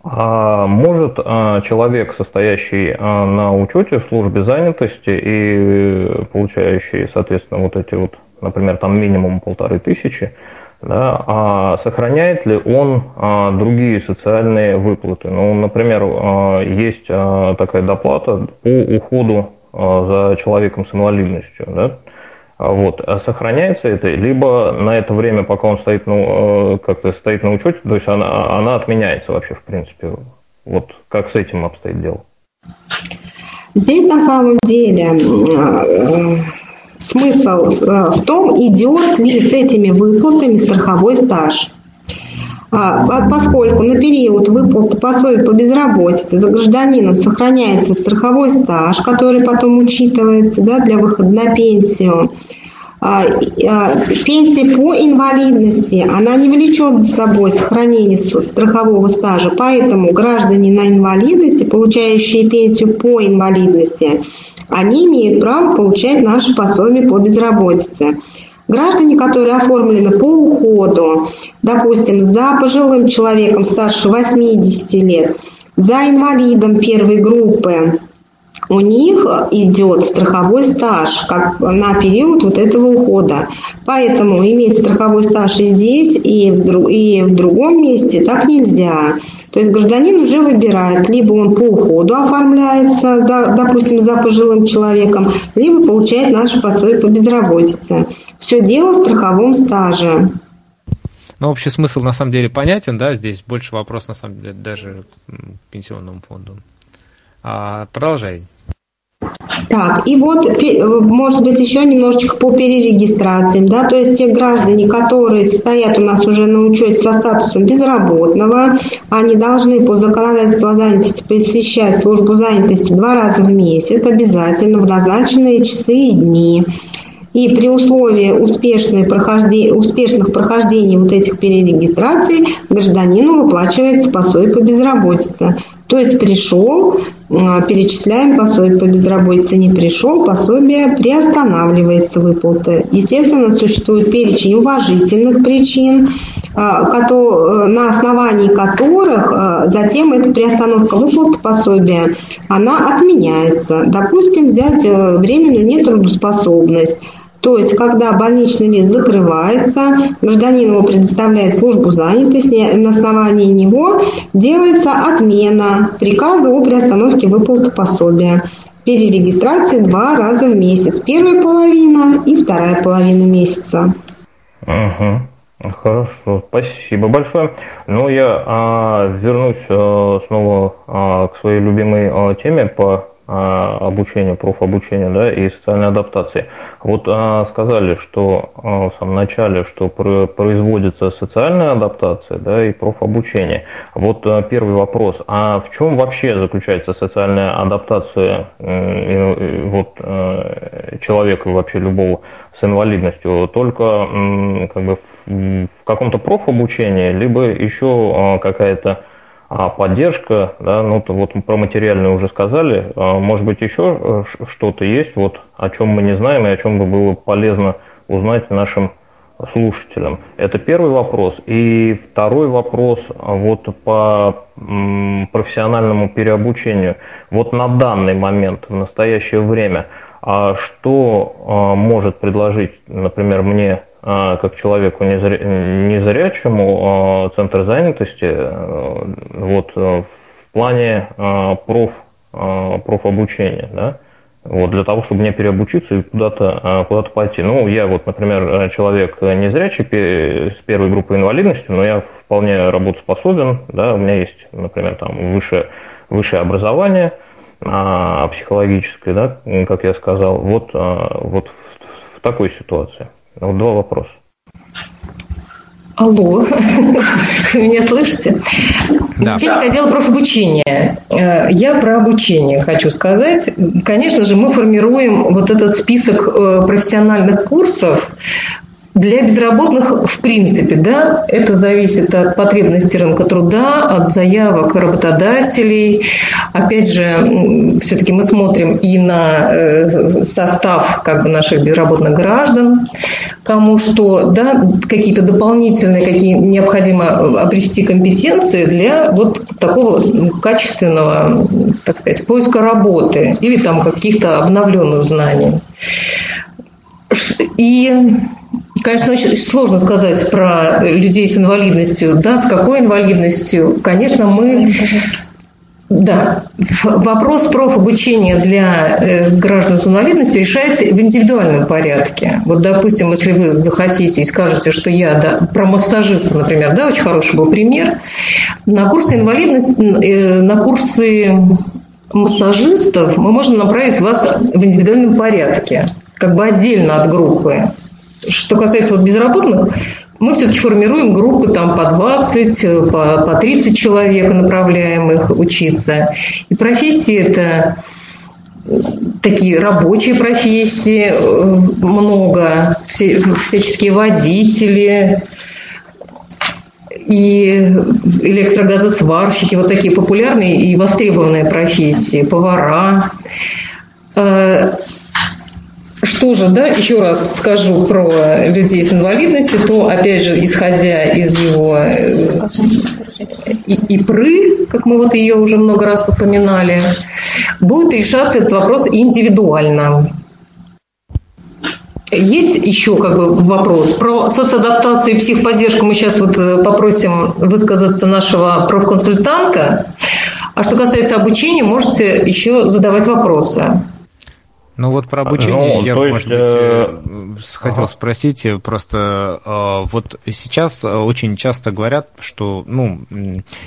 А может а, человек, состоящий а, на учете в службе занятости и получающий, соответственно, вот эти вот, например, там минимум полторы тысячи, да, а сохраняет ли он а, другие социальные выплаты. Ну, например, а, есть а, такая доплата по уходу а, за человеком с инвалидностью. Да? А вот, а сохраняется это, либо на это время, пока он стоит, ну, как-то стоит на учете, то есть она, она отменяется вообще, в принципе. Вот как с этим обстоит дело? Здесь на самом деле э, Смысл э, в том, идет ли с этими выплатами страховой стаж. А, поскольку на период выплаты пособия по безработице за гражданином сохраняется страховой стаж, который потом учитывается да, для выхода на пенсию, а, а, пенсия по инвалидности, она не влечет за собой сохранение страхового стажа, поэтому граждане на инвалидности, получающие пенсию по инвалидности, они имеют право получать наши пособия по безработице. Граждане, которые оформлены по уходу, допустим, за пожилым человеком старше 80 лет, за инвалидом первой группы, у них идет страховой стаж как на период вот этого ухода. Поэтому иметь страховой стаж и здесь, и в, и в другом месте так нельзя. То есть гражданин уже выбирает, либо он по уходу оформляется, за, допустим, за пожилым человеком, либо получает наше пособие по безработице. Все дело в страховом стаже. Ну, общий смысл на самом деле понятен, да, здесь больше вопрос на самом деле даже к пенсионному фонду. А, продолжай. Так, и вот, может быть, еще немножечко по перерегистрациям, да, то есть те граждане, которые стоят у нас уже на учете со статусом безработного, они должны по законодательству о занятости посещать службу занятости два раза в месяц обязательно в назначенные часы и дни. И при условии успешных прохождений вот этих перерегистраций гражданину выплачивается пособие по безработице. То есть пришел, а, перечисляем пособие по безработице, не пришел, пособие приостанавливается выплаты. Естественно, существует перечень уважительных причин, а, на основании которых а, затем эта приостановка выплаты пособия, она отменяется. Допустим, взять э, временную нетрудоспособность. То есть, когда больничный лист закрывается, гражданин его предоставляет службу занятости, на основании него делается отмена приказа о приостановке выплаты пособия. Перерегистрации два раза в месяц. Первая половина и вторая половина месяца. Угу. Хорошо, спасибо большое. Ну, я а, вернусь а, снова а, к своей любимой а, теме по обучения, профобучения да, и социальной адаптации. Вот а, сказали, что а, в самом начале, что производится социальная адаптация да, и профобучение. Вот первый вопрос, а в чем вообще заключается социальная адаптация вот, человека вообще любого с инвалидностью? Только как бы в каком-то профобучении, либо еще какая-то а поддержка, да, ну то вот про материальную уже сказали, а, может быть еще э, что-то есть, вот о чем мы не знаем и о чем бы было полезно узнать нашим слушателям. Это первый вопрос. И второй вопрос вот по профессиональному переобучению. Вот на данный момент, в настоящее время, а что а, может предложить, например, мне а, как человеку незрячему центр занятости э, вот, в плане проф, профобучения, да? вот, для того, чтобы мне переобучиться и куда-то куда пойти. Ну, я вот, например, человек незрячий с первой группы инвалидности, но я вполне работоспособен, да, у меня есть, например, там высшее, высшее образование а, психологическое, да, как я сказал, вот, а, вот в, в такой ситуации. Вот два вопроса. Алло, [laughs] вы меня слышите? Да. Начальник отдела профобучения. Э, я про обучение хочу сказать. Конечно же, мы формируем вот этот список э, профессиональных курсов, для безработных, в принципе, да, это зависит от потребностей рынка труда, от заявок работодателей. Опять же, все-таки мы смотрим и на э, состав как бы, наших безработных граждан, кому что, да, какие-то дополнительные, какие необходимо обрести компетенции для вот такого качественного, так сказать, поиска работы или там каких-то обновленных знаний. И Конечно, очень сложно сказать про людей с инвалидностью. Да, с какой инвалидностью? Конечно, мы да. Вопрос профобучения для э, граждан с инвалидностью решается в индивидуальном порядке. Вот, допустим, если вы захотите и скажете, что я да, про массажиста, например, да, очень хороший был пример, на курсы инвалидности, э, на курсы массажистов мы можем направить вас в индивидуальном порядке, как бы отдельно от группы. Что касается вот безработных, мы все-таки формируем группы там по 20, по, по 30 человек, направляем их учиться. И профессии это такие рабочие профессии э, много, все, всяческие водители, и электрогазосварщики, вот такие популярные и востребованные профессии, повара. Что же, да, еще раз скажу про людей с инвалидностью, то, опять же, исходя из его э, и, ИПРы, как мы вот ее уже много раз упоминали, будет решаться этот вопрос индивидуально. Есть еще как бы вопрос про соцадаптацию и психподдержку. Мы сейчас вот э, попросим высказаться нашего профконсультанта. А что касается обучения, можете еще задавать вопросы. Ну вот про обучение ну, я, может есть, быть, э, э, хотел ага. спросить, э, просто вот сейчас очень часто говорят, что, ну,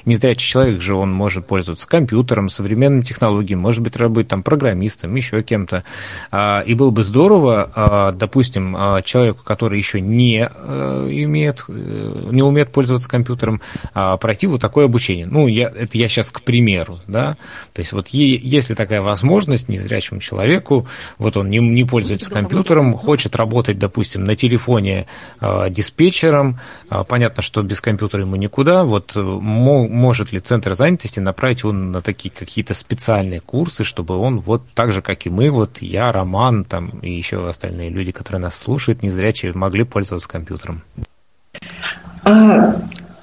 незрячий человек же, он может пользоваться компьютером, современными технологиями, может быть, работать там программистом, еще кем-то. А, и было бы здорово, а, допустим, а, человеку, который еще не имеет, не умеет пользоваться компьютером, пройти вот такое обучение. Ну, я, это я сейчас к примеру, да, то есть вот если такая возможность незрячему человеку, вот он не, не пользуется компьютером, хочет работать, допустим, на телефоне э, диспетчером, э, понятно, что без компьютера ему никуда, вот э, мо, может ли Центр занятости направить его на такие какие-то специальные курсы, чтобы он вот так же, как и мы, вот я, Роман, там и еще остальные люди, которые нас слушают, незрячие, могли пользоваться компьютером?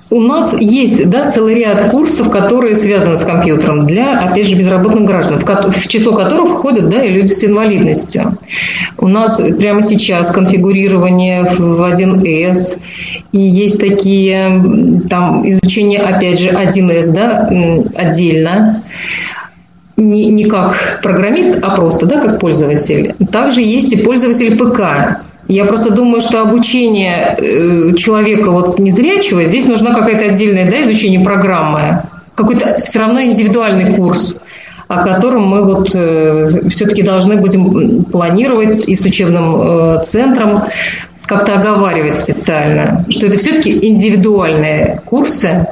У нас есть да, целый ряд курсов, которые связаны с компьютером для, опять же, безработных граждан, в, в число которых входят да, и люди с инвалидностью. У нас прямо сейчас конфигурирование в 1С, и есть такие, там, изучение, опять же, 1С, да, отдельно не, не как программист, а просто да, как пользователь. Также есть и пользователь ПК. Я просто думаю, что обучение э, человека вот незрячего, здесь нужна какая-то отдельная да, изучение программы, какой-то все равно индивидуальный курс о котором мы вот э, все-таки должны будем планировать и с учебным э, центром как-то оговаривать специально, что это все-таки индивидуальные курсы.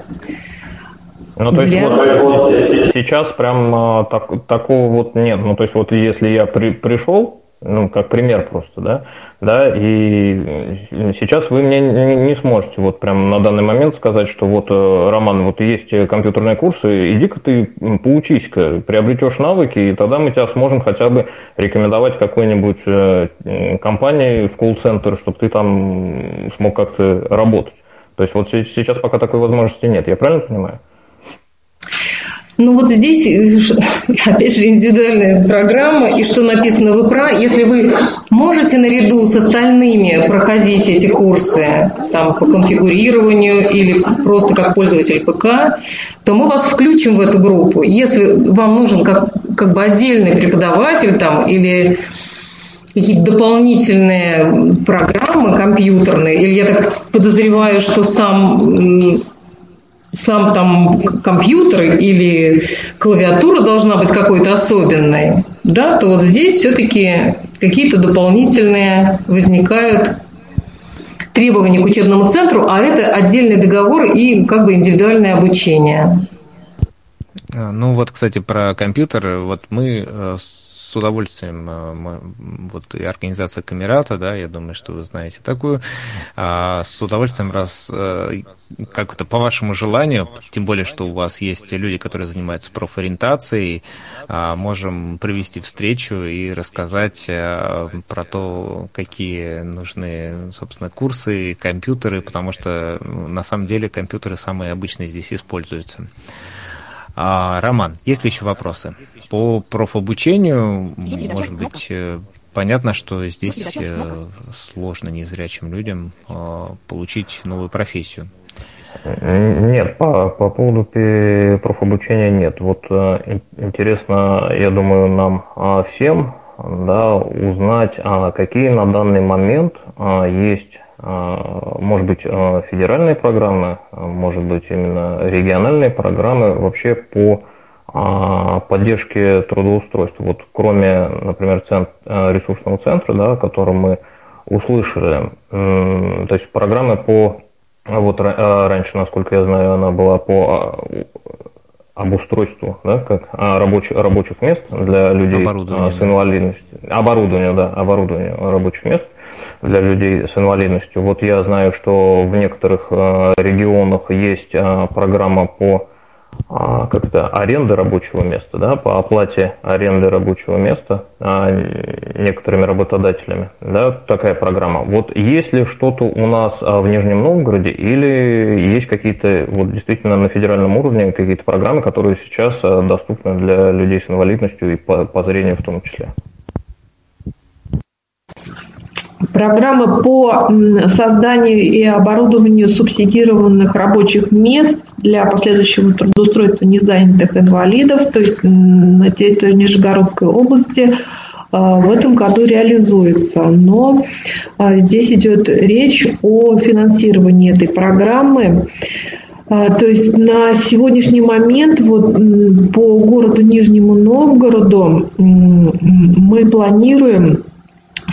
Ну, то для... есть вот сейчас прям так, такого вот нет. Ну, то есть вот если я при, пришел ну, как пример просто, да, да, и сейчас вы мне не сможете вот прям на данный момент сказать, что вот, э, Роман, вот есть компьютерные курсы, иди-ка ты поучись-ка, приобретешь навыки, и тогда мы тебя сможем хотя бы рекомендовать какой-нибудь э, компании в колл-центр, чтобы ты там смог как-то работать. То есть вот сейчас пока такой возможности нет, я правильно понимаю? Ну вот здесь, [laughs] опять же, индивидуальная программа, и что написано в ИПРА, если вы можете наряду с остальными проходить эти курсы там, по конфигурированию или просто как пользователь ПК, то мы вас включим в эту группу. Если вам нужен как, как бы отдельный преподаватель там, или какие-то дополнительные программы компьютерные, или я так подозреваю, что сам сам там компьютер или клавиатура должна быть какой-то особенной, да, то вот здесь все-таки какие-то дополнительные возникают требования к учебному центру, а это отдельный договор и как бы индивидуальное обучение. А, ну вот, кстати, про компьютер. Вот мы э, с удовольствием, э, вот и организация Камерата, да, я думаю, что вы знаете такую, а, с удовольствием раз, э, как это по вашему желанию, тем более, что у вас есть люди, которые занимаются профориентацией, а, можем провести встречу и рассказать э, про то, какие нужны, собственно, курсы, компьютеры, потому что на самом деле компьютеры самые обычные здесь используются. А, Роман, есть ли еще вопросы? По профобучению, может быть, э, понятно, что здесь э, сложно незрячим людям э, получить новую профессию. Нет, по, по поводу профобучения нет. Вот интересно, я думаю, нам а, всем да, узнать, а какие на данный момент а, есть может быть, а, федеральные программы, а, может быть, именно региональные программы вообще по поддержке трудоустройства. Вот кроме, например, центр, ресурсного центра, да, о котором мы услышали, то есть программы по, вот раньше, насколько я знаю, она была по обустройству, да, как рабочих, рабочих мест для людей с инвалидностью, оборудование, да, оборудование рабочих мест для людей с инвалидностью. Вот я знаю, что в некоторых э, регионах есть э, программа по а, как это, аренды рабочего места, да, по оплате аренды рабочего места некоторыми работодателями, да, такая программа. Вот есть ли что-то у нас в Нижнем Новгороде или есть какие-то, вот действительно на федеральном уровне какие-то программы, которые сейчас доступны для людей с инвалидностью и по, по зрению в том числе? Программа по созданию и оборудованию субсидированных рабочих мест для последующего трудоустройства незанятых инвалидов, то есть на территории Нижегородской области, а, в этом году реализуется. Но а, здесь идет речь о финансировании этой программы. А, то есть на сегодняшний момент вот по городу Нижнему Новгороду мы планируем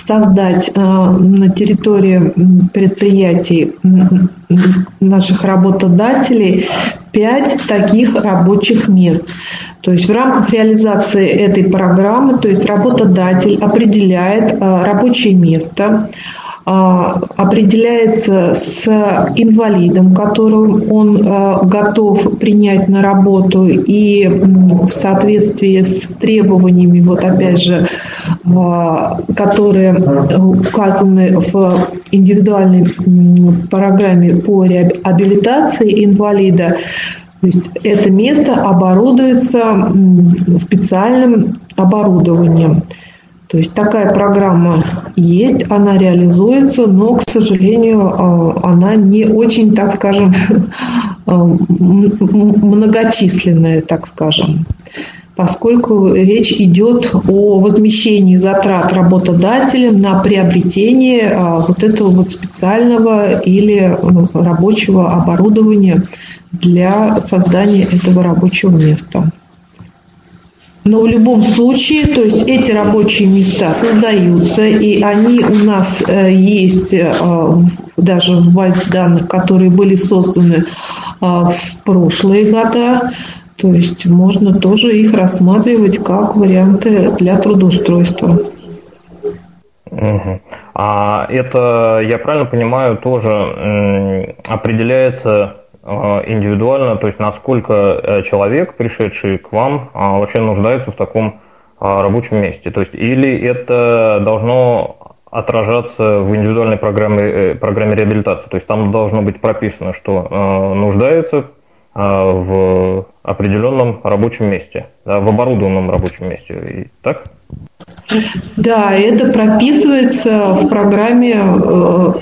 создать э, на территории предприятий наших работодателей пять таких рабочих мест. То есть в рамках реализации этой программы, то есть работодатель определяет э, рабочее место, определяется с инвалидом, которого он а, готов принять на работу и в соответствии с требованиями, вот опять же, а, которые указаны в индивидуальной программе по реабилитации инвалида, то есть это место оборудуется специальным оборудованием. То есть такая программа есть, она реализуется, но, к сожалению, а, она не очень, так скажем, [laughs] а, многочисленная, так скажем поскольку речь идет о возмещении затрат работодателем на приобретение а, вот этого вот специального или рабочего оборудования для создания этого рабочего места. Но в любом случае, то есть эти рабочие места создаются, и они у нас э, есть э, даже в базе данных, которые были созданы э, в прошлые года. То есть можно тоже их рассматривать как варианты для трудоустройства. Угу. А это, я правильно понимаю, тоже определяется индивидуально, то есть насколько человек, пришедший к вам, вообще нуждается в таком рабочем месте. То есть или это должно отражаться в индивидуальной программе, э, программе реабилитации. То есть там должно быть прописано, что э, нуждается э, в определенном рабочем месте, да, в оборудованном рабочем месте. И, так? Да, это прописывается в программе э,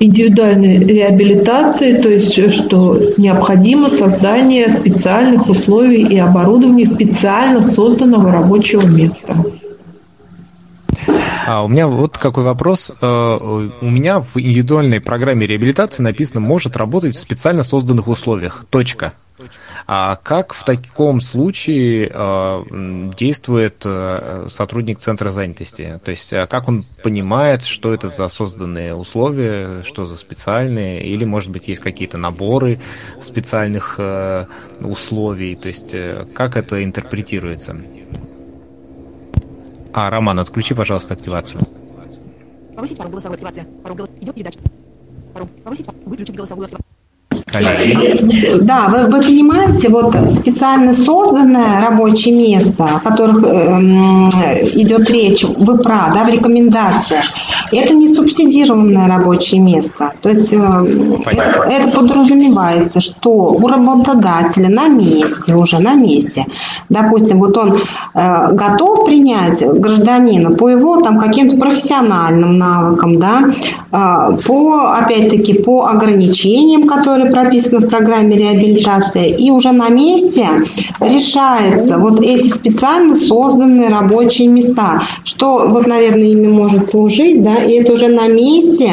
индивидуальной реабилитации, то есть что необходимо создание специальных условий и оборудования специально созданного рабочего места. А у меня вот какой вопрос. Э, у меня в индивидуальной программе реабилитации написано «может работать в специально созданных условиях». Точка. А как в таком случае э, действует э, сотрудник центра занятости? То есть как он понимает, что это за созданные условия, что за специальные, или, может быть, есть какие-то наборы специальных условий? То есть как это интерпретируется? А, Роман, отключи, пожалуйста, активацию. Повысить пару голосовой активация. Пару голос... Идет передача. Пару... Повысить, выключить голосовую активацию. Да, вы, вы понимаете, вот специально созданное рабочее место, о которых э, идет речь в ИПРА, да, в рекомендациях, это не субсидированное рабочее место. То есть э, это подразумевается, что у работодателя на месте, уже на месте, допустим, вот он э, готов принять гражданина по его там каким-то профессиональным навыкам, да, э, по, опять-таки, по ограничениям, которые прописано в программе реабилитации, и уже на месте решается вот эти специально созданные рабочие места, что вот, наверное, ими может служить, да, и это уже на месте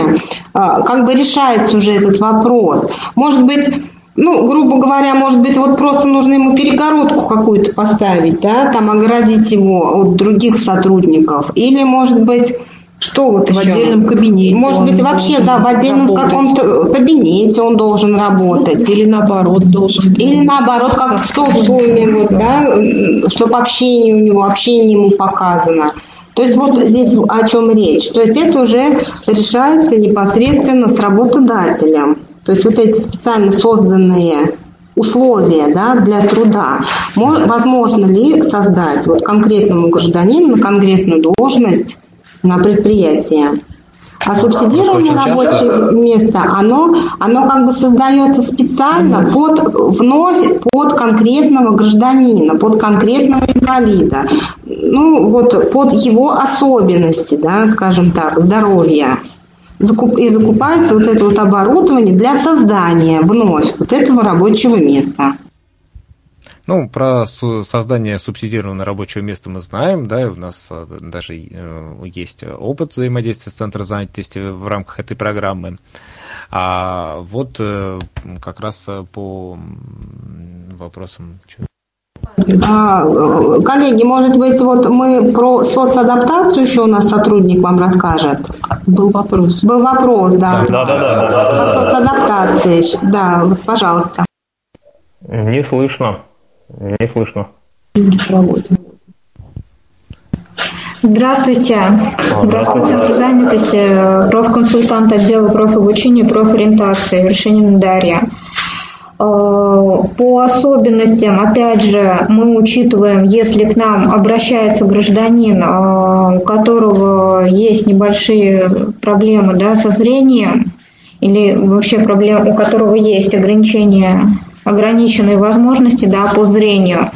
а, как бы решается уже этот вопрос. Может быть, ну, грубо говоря, может быть, вот просто нужно ему перегородку какую-то поставить, да, там оградить его от других сотрудников. Или, может быть, что вот в еще? отдельном кабинете. Может быть, вообще, да, в отдельном каком-то кабинете он должен работать. Или наоборот должен. Или наоборот, как в вот, да, чтобы общение у него, общение ему показано. То есть вот здесь о чем речь. То есть это уже решается непосредственно с работодателем. То есть вот эти специально созданные условия да, для труда. Возможно ли создать вот конкретному гражданину на конкретную должность на предприятии. А субсидированное рабочее часто... место, оно, оно как бы создается специально под, вновь под конкретного гражданина, под конкретного инвалида. Ну, вот под его особенности, да, скажем так, здоровья. И закупается вот это вот оборудование для создания вновь вот этого рабочего места. Ну, про создание субсидированного рабочего места мы знаем, да, у нас э, даже э, есть опыт взаимодействия с Центром занятости в рамках этой программы. А вот э, как раз по вопросам... А, коллеги, может быть, вот мы про соцадаптацию еще у нас сотрудник вам расскажет. Был вопрос. Был вопрос, да. Да, да, да. да, да, да, да. соцадаптации, да, пожалуйста. Не слышно. Не слышно. Здравствуйте. Здравствуйте, Центр занятости, профконсультант отдела профобучения и профориентации Вершинина Дарья. Э, по особенностям, опять же, мы учитываем, если к нам обращается гражданин, э, у которого есть небольшие проблемы да, со зрением, или вообще проблемы, у которого есть ограничения ограниченные возможности да, по зрению,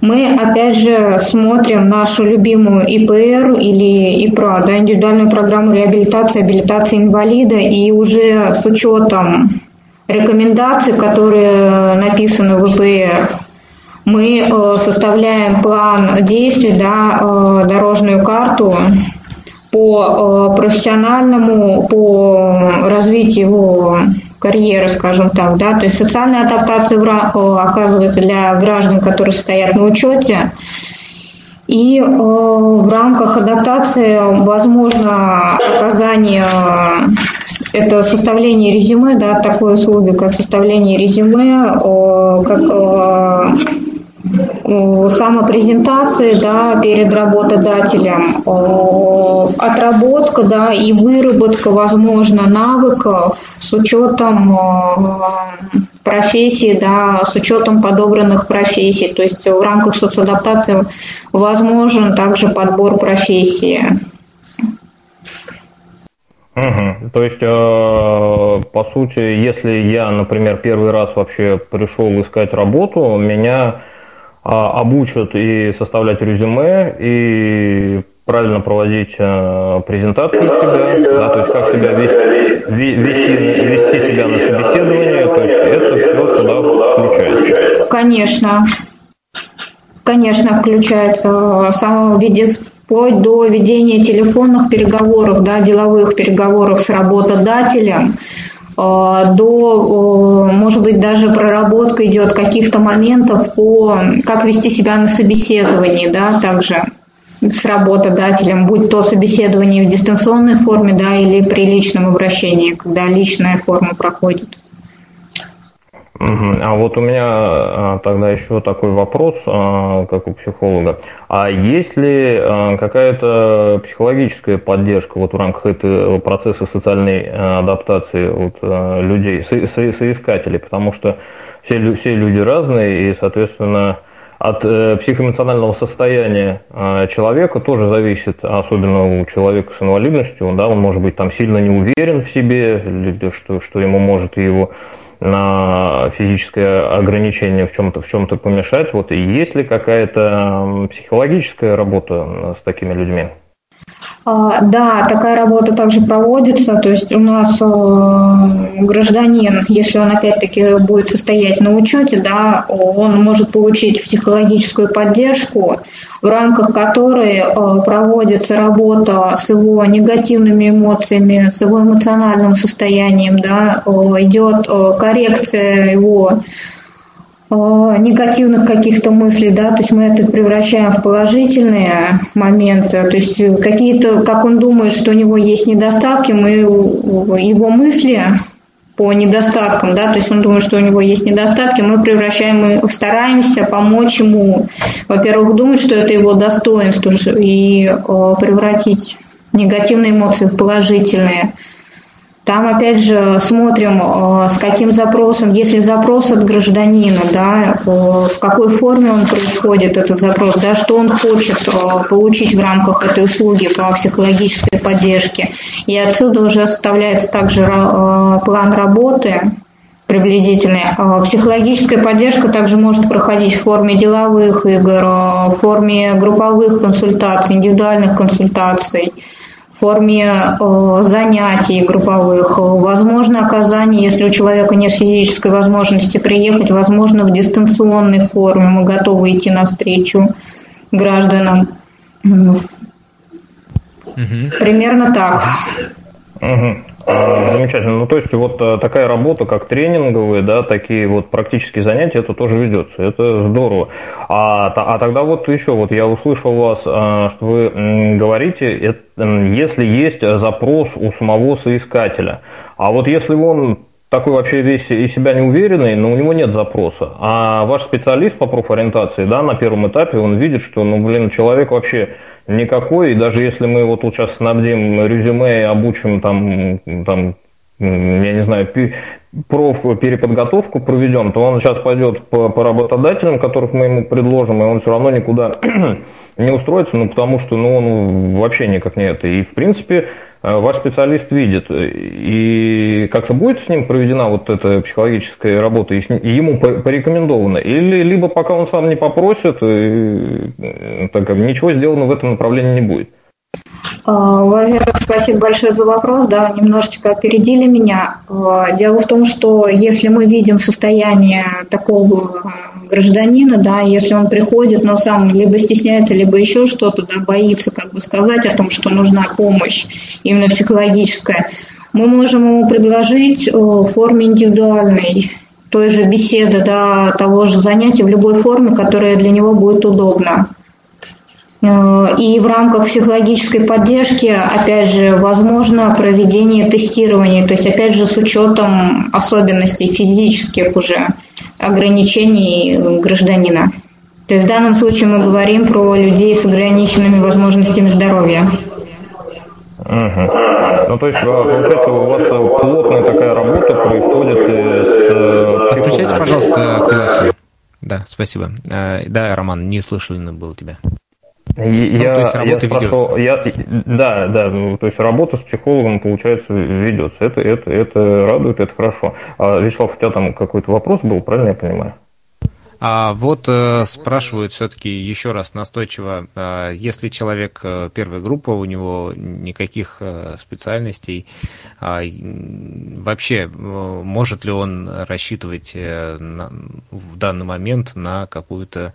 мы опять же смотрим нашу любимую ИПР или ИПРА, да, индивидуальную программу реабилитации, абилитации инвалида, и уже с учетом рекомендаций, которые написаны в ИПР, мы э, составляем план действий, да, э, дорожную карту по э, профессиональному, по развитию его карьеры, скажем так, да, то есть социальная адаптация оказывается для граждан, которые стоят на учете, и в рамках адаптации возможно оказание, это составление резюме, да, такой услуги, как составление резюме, как самопрезентации да, перед работодателем, отработка да, и выработка, возможно, навыков с учетом профессии, да, с учетом подобранных профессий. То есть в рамках соцадаптации возможен также подбор профессии. Угу. То есть, э, по сути, если я, например, первый раз вообще пришел искать работу, меня э, обучат и составлять резюме, и правильно проводить э, презентацию себя, да, то есть как себя вести, вести, вести себя на собеседование, то есть это все сюда включается. Конечно. Конечно, включается. Самого виде вплоть до ведения телефонных переговоров, да, деловых переговоров с работодателем, до, э, может быть, даже проработка идет каких-то моментов по, как вести себя на собеседовании, да, также с работодателем, будь то собеседование в дистанционной форме, да, или при личном обращении, когда личная форма проходит. А вот у меня а, тогда еще такой вопрос, а, как у психолога. А есть ли а, какая-то психологическая поддержка вот в рамках этого процесса социальной адаптации вот, людей, со соискателей? Потому что все, все люди разные, и, соответственно, от э, психоэмоционального состояния человека тоже зависит, особенно у человека с инвалидностью, да, он может быть там сильно не уверен в себе, что, что ему может его на физическое ограничение в чем-то в чем-то помешать. Вот и есть ли какая-то психологическая работа с такими людьми? А, да, такая работа также проводится. То есть у нас э, гражданин, если он опять-таки будет состоять на учете, да, он может получить психологическую поддержку, в рамках которой э, проводится работа с его негативными эмоциями, с его эмоциональным состоянием, да, идет э, коррекция его негативных каких-то мыслей, да, то есть мы это превращаем в положительные моменты, то есть какие-то, как он думает, что у него есть недостатки, мы его мысли по недостаткам, да, то есть он думает, что у него есть недостатки, мы превращаем, мы стараемся помочь ему, во-первых, думать, что это его достоинство, и превратить негативные эмоции в положительные. Там, опять же, смотрим, э, с каким запросом, если запрос от гражданина, да, э, в какой форме он происходит, этот запрос, да, что он хочет э, получить в рамках этой услуги по психологической поддержке. И отсюда уже составляется также план работы, приблизительный. Психологическая поддержка также может проходить в форме деловых игр, в форме групповых консультаций, индивидуальных консультаций форме э, занятий групповых, возможно оказание, если у человека нет физической возможности приехать, возможно в дистанционной форме. Мы готовы идти навстречу гражданам. Угу. Примерно так. Угу. Замечательно. Ну, то есть, вот э, такая работа, как тренинговые, да, такие вот практические занятия, это тоже ведется. Это здорово. А, а тогда вот еще, вот я услышал вас, а, что вы говорите, если есть запрос у самого соискателя. А вот если он такой вообще весь из себя неуверенный, но у него нет запроса. А ваш специалист по профориентации, да, на первом этапе, он видит, что, ну, блин, человек вообще никакой, и даже если мы вот сейчас снабдим резюме обучим там, там я не знаю, переподготовку проведем, то он сейчас пойдет по, по работодателям, которых мы ему предложим, и он все равно никуда [clears throat] не устроится, ну, потому что ну, он вообще никак не это. И, в принципе, э, ваш специалист видит, и как-то будет с ним проведена вот эта психологическая работа, и, ему порекомендовано, или либо пока он сам не попросит, и, э, так, ничего сделано в этом направлении не будет. А, во-первых, спасибо большое за вопрос. Да, немножечко опередили меня. А, дело в том, что если мы видим состояние такого гражданина, да, если он приходит, но сам либо стесняется, либо еще что-то, да, боится как бы сказать о том, что нужна помощь именно психологическая, мы можем ему предложить в форме индивидуальной той же беседы, да, того же занятия в любой форме, которая для него будет удобна. Э, и в рамках психологической поддержки, опять же, возможно проведение тестирования, то есть, опять же, с учетом особенностей физических уже ограничений гражданина. То есть в данном случае мы говорим про людей с ограниченными возможностями здоровья. Угу. Ну, то есть, получается, у вас плотная такая работа происходит с... Переключайте, пожалуйста, активацию. Да, спасибо. Да, Роман, не слышно было тебя. Я, ну, то есть работа я спрашивал, я, да, да, ну, то есть работа с психологом, получается, ведется. Это, это, это радует, это хорошо. А, Вячеслав, у тебя там какой-то вопрос был, правильно я понимаю? А вот э, спрашивают все-таки еще раз настойчиво, э, если человек э, первой группы, у него никаких э, специальностей, э, вообще э, может ли он рассчитывать э, на, в данный момент на какую-то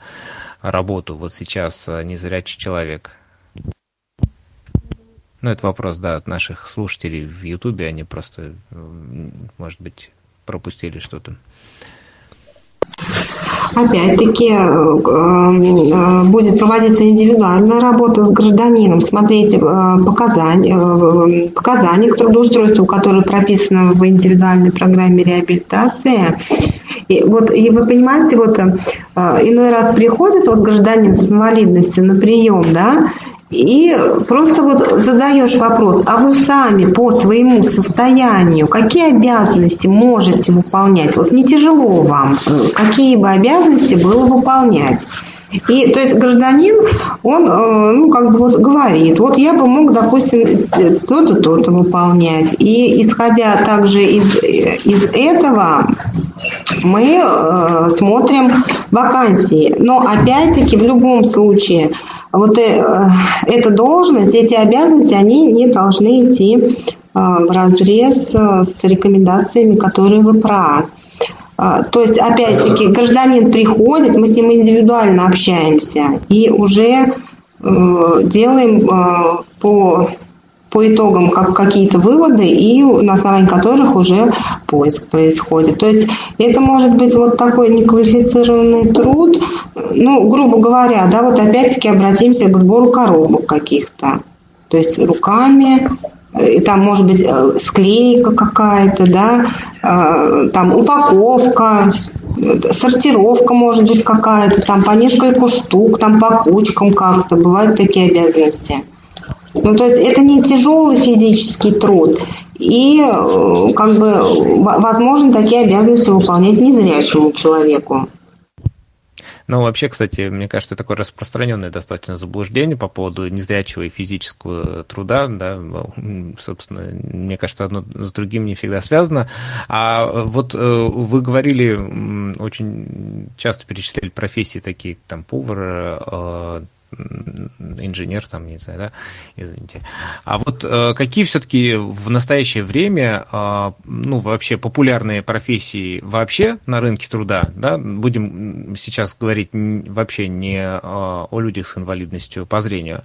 работу? Вот сейчас э, незрячий человек. Ну, это вопрос, да, от наших слушателей в Ютубе, они просто, может быть, пропустили что-то. Опять-таки э, э, будет проводиться индивидуальная работа с гражданином, смотреть э, показания, показания к трудоустройству, которые прописаны в индивидуальной программе реабилитации. И, вот, и вы понимаете, вот иной раз приходит вот гражданин с инвалидностью на прием, да, и просто вот задаешь вопрос, а вы сами по своему состоянию какие обязанности можете выполнять? Вот не тяжело вам, какие бы обязанности было выполнять? И то есть гражданин, он, э, ну, как бы вот говорит, вот я бы мог, допустим, то-то, то-то выполнять. И исходя также из, из этого, мы э, смотрим вакансии. Но опять-таки в любом случае вот э, эта должность, эти обязанности, они не должны идти э, в разрез э, с рекомендациями, которые вы про. То есть, опять-таки, гражданин приходит, мы с ним индивидуально общаемся и уже делаем по по итогам как какие-то выводы и на основании которых уже поиск происходит. То есть это может быть вот такой неквалифицированный труд, ну, грубо говоря, да, вот опять-таки обратимся к сбору коробок каких-то. То есть руками, и там может быть э, склейка какая-то, да, э, там упаковка, сортировка может быть какая-то, там по нескольку штук, там по кучкам как-то, бывают такие обязанности. Ну, то есть это не тяжелый физический труд. И э, как бы возможно такие обязанности выполнять незрячему человеку. Ну, вообще, кстати, мне кажется, такое распространенное достаточно заблуждение по поводу незрячего и физического труда, да, собственно, мне кажется, одно с другим не всегда связано. А вот э, вы говорили, очень часто перечисляли профессии такие, там, повар, э, инженер, там, не знаю, да, извините. А вот э, какие все-таки в настоящее время, э, ну, вообще популярные профессии вообще на рынке труда, да, будем сейчас говорить вообще не э, о людях с инвалидностью по зрению.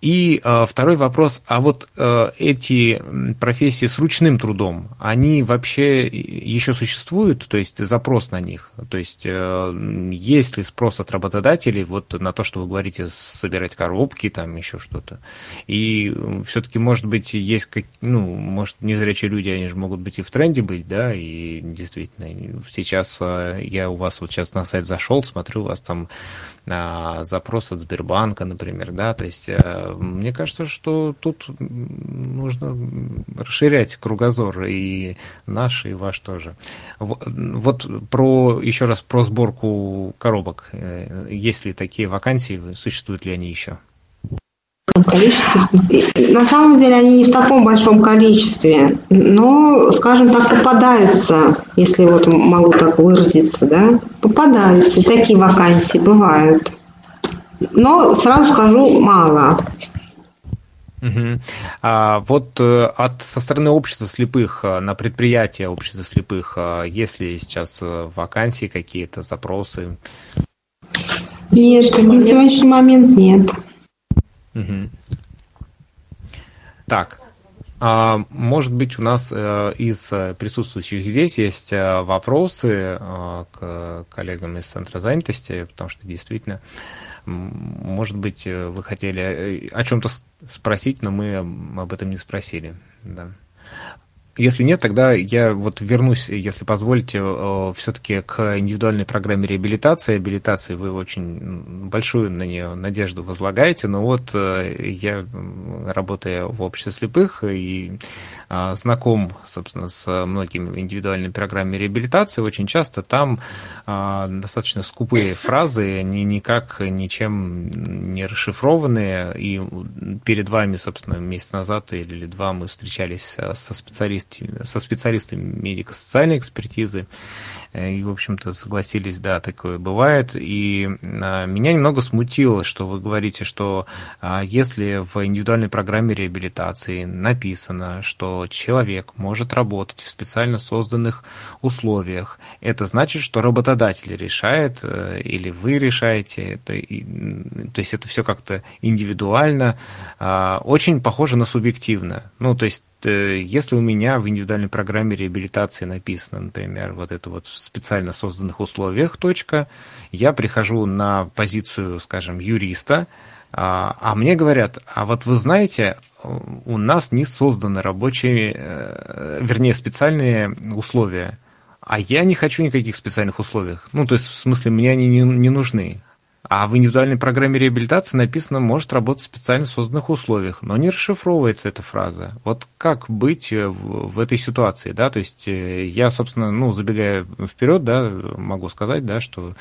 И второй вопрос, а вот эти профессии с ручным трудом, они вообще еще существуют, то есть запрос на них, то есть есть ли спрос от работодателей вот на то, что вы говорите с собирать коробки, там еще что-то. И все-таки, может быть, есть, как, ну, может, незрячие люди, они же могут быть и в тренде быть, да, и действительно, сейчас а, я у вас вот сейчас на сайт зашел, смотрю, у вас там запрос от Сбербанка, например, да, то есть а, мне кажется, что тут нужно расширять кругозор и наш, и ваш тоже. Вот про, еще раз про сборку коробок. Э, есть ли такие вакансии, существуют ли они еще? На самом деле они не в таком большом количестве, но, скажем так, попадаются, если вот могу так выразиться, да, попадаются, такие вакансии бывают. Но сразу скажу, мало. Угу. А вот э, от со стороны общества слепых э, на предприятие общества слепых, э, есть ли сейчас вакансии какие-то, запросы? Нет, на сегодняшний момент нет. Угу. Так, а, может быть, у нас э, из присутствующих здесь есть э, вопросы э, к коллегам из Центра занятости, потому что действительно, может быть, вы хотели о чем-то спросить, но мы об этом не спросили. Да. Если нет, тогда я вот вернусь, если позволите, э, все-таки к индивидуальной программе реабилитации. Реабилитации вы очень большую на нее надежду возлагаете, но вот э, я, работая в обществе слепых и а, знаком, собственно, с многими индивидуальными программами реабилитации, очень часто там а, достаточно скупые фразы, ни, никак ничем не расшифрованные, и перед вами, собственно, месяц назад или два мы встречались со специалистами, со специалистами медико-социальной экспертизы, Э, и, в общем-то, согласились, да, такое бывает. И а, меня немного смутило, что вы говорите, что а, если в индивидуальной программе реабилитации написано, что человек может работать в специально созданных условиях, это значит, что работодатель решает э, или вы решаете, это, то есть это все как-то индивидуально, а, очень похоже на субъективно. Ну, то есть если у меня в индивидуальной программе реабилитации написано, например, вот это вот в специально созданных условиях точка, я прихожу на позицию, скажем, юриста, а, а мне говорят, а вот вы знаете, у нас не созданы рабочие, э, вернее, специальные условия, а я не хочу никаких специальных условиях. Ну, то есть, в смысле, мне они не, не нужны. А в индивидуальной программе реабилитации написано «может работать в специально созданных условиях», но не расшифровывается эта фраза. Вот как быть э, в, этой ситуации, да, то есть э, я, собственно, ну, забегая вперед, да, могу сказать, да, что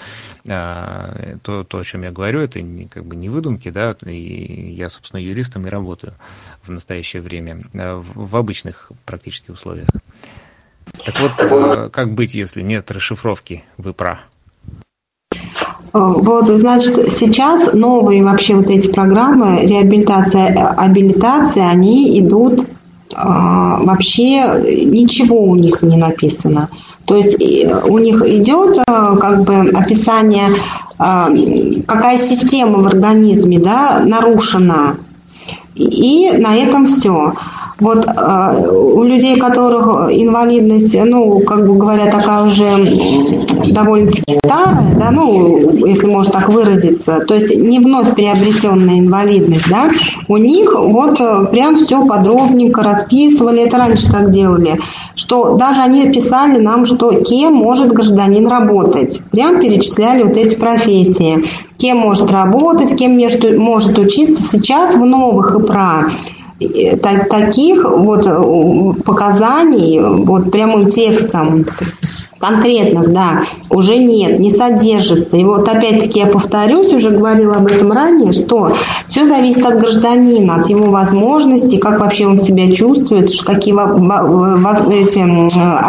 а, то, то, о чем я говорю, это не, как бы не выдумки, да, и я, собственно, юристом и работаю в настоящее время э, в, в обычных практически условиях. Так вот, как быть, если нет расшифровки вы про? Вот, значит, сейчас новые вообще вот эти программы реабилитация, абилитация, они идут а, вообще ничего у них не написано. То есть у них идет как бы описание, какая система в организме да, нарушена, и на этом все. Вот э, у людей, у которых инвалидность, ну, как бы говоря, такая уже довольно-таки старая, да, ну, если можно так выразиться, то есть не вновь приобретенная инвалидность, да, у них вот э, прям все подробненько расписывали, это раньше так делали, что даже они писали нам, что кем может гражданин работать. Прям перечисляли вот эти профессии. Кем может работать, кем может учиться. Сейчас в новых ИПРА таких вот э, показаний вот прямым текстом конкретных, да, уже нет, не содержится. И вот опять-таки я повторюсь, уже говорила об этом ранее, что все зависит от гражданина, от его возможностей, как вообще он себя чувствует, какие эти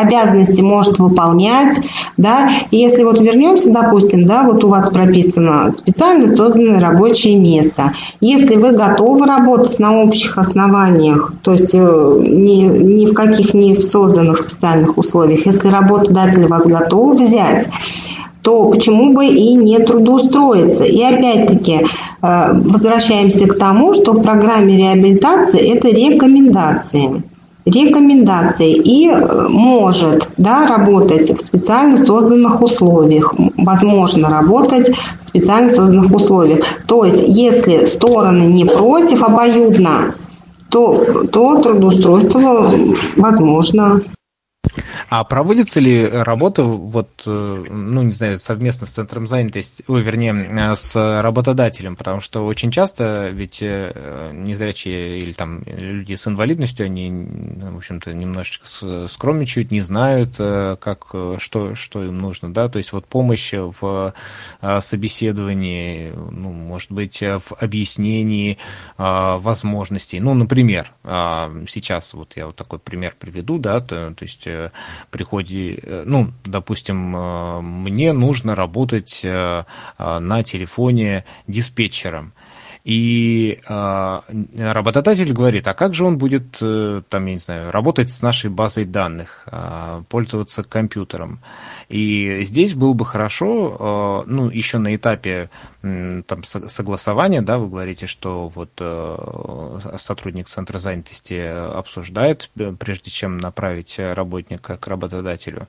обязанности может выполнять, да. И если вот вернемся, допустим, да, вот у вас прописано специально созданное рабочее место. Если вы готовы работать на общих основаниях, то есть э, ни, ни в каких не созданных специальных условиях, если работодатель если вас готов взять, то почему бы и не трудоустроиться? И опять-таки э, возвращаемся к тому, что в программе реабилитации это рекомендации. Рекомендации и э, может да, работать в специально созданных условиях, возможно работать в специально созданных условиях. То есть, если стороны не против обоюдно, то, то трудоустройство возможно. А проводится ли работа, вот, э, ну, не знаю, совместно с Центром занятости, ой, вернее, э, с работодателем? Потому что очень часто ведь э, незрячие или там люди с инвалидностью, они, в общем-то, немножечко скромничают, не знают, как, что, что им нужно, да, то есть вот помощь в собеседовании, ну, может быть, в объяснении возможностей. Ну, например, сейчас вот я вот такой пример приведу, да, то, то есть приходе, э, ну, допустим, э, мне нужно работать э, на телефоне диспетчером. И работодатель говорит, а как же он будет, там, я не знаю, работать с нашей базой данных, пользоваться компьютером. И здесь было бы хорошо, э, ну, еще на этапе там согласования, да, вы говорите, что вот э, сотрудник центра занятости обсуждает, э, прежде чем направить работника к работодателю.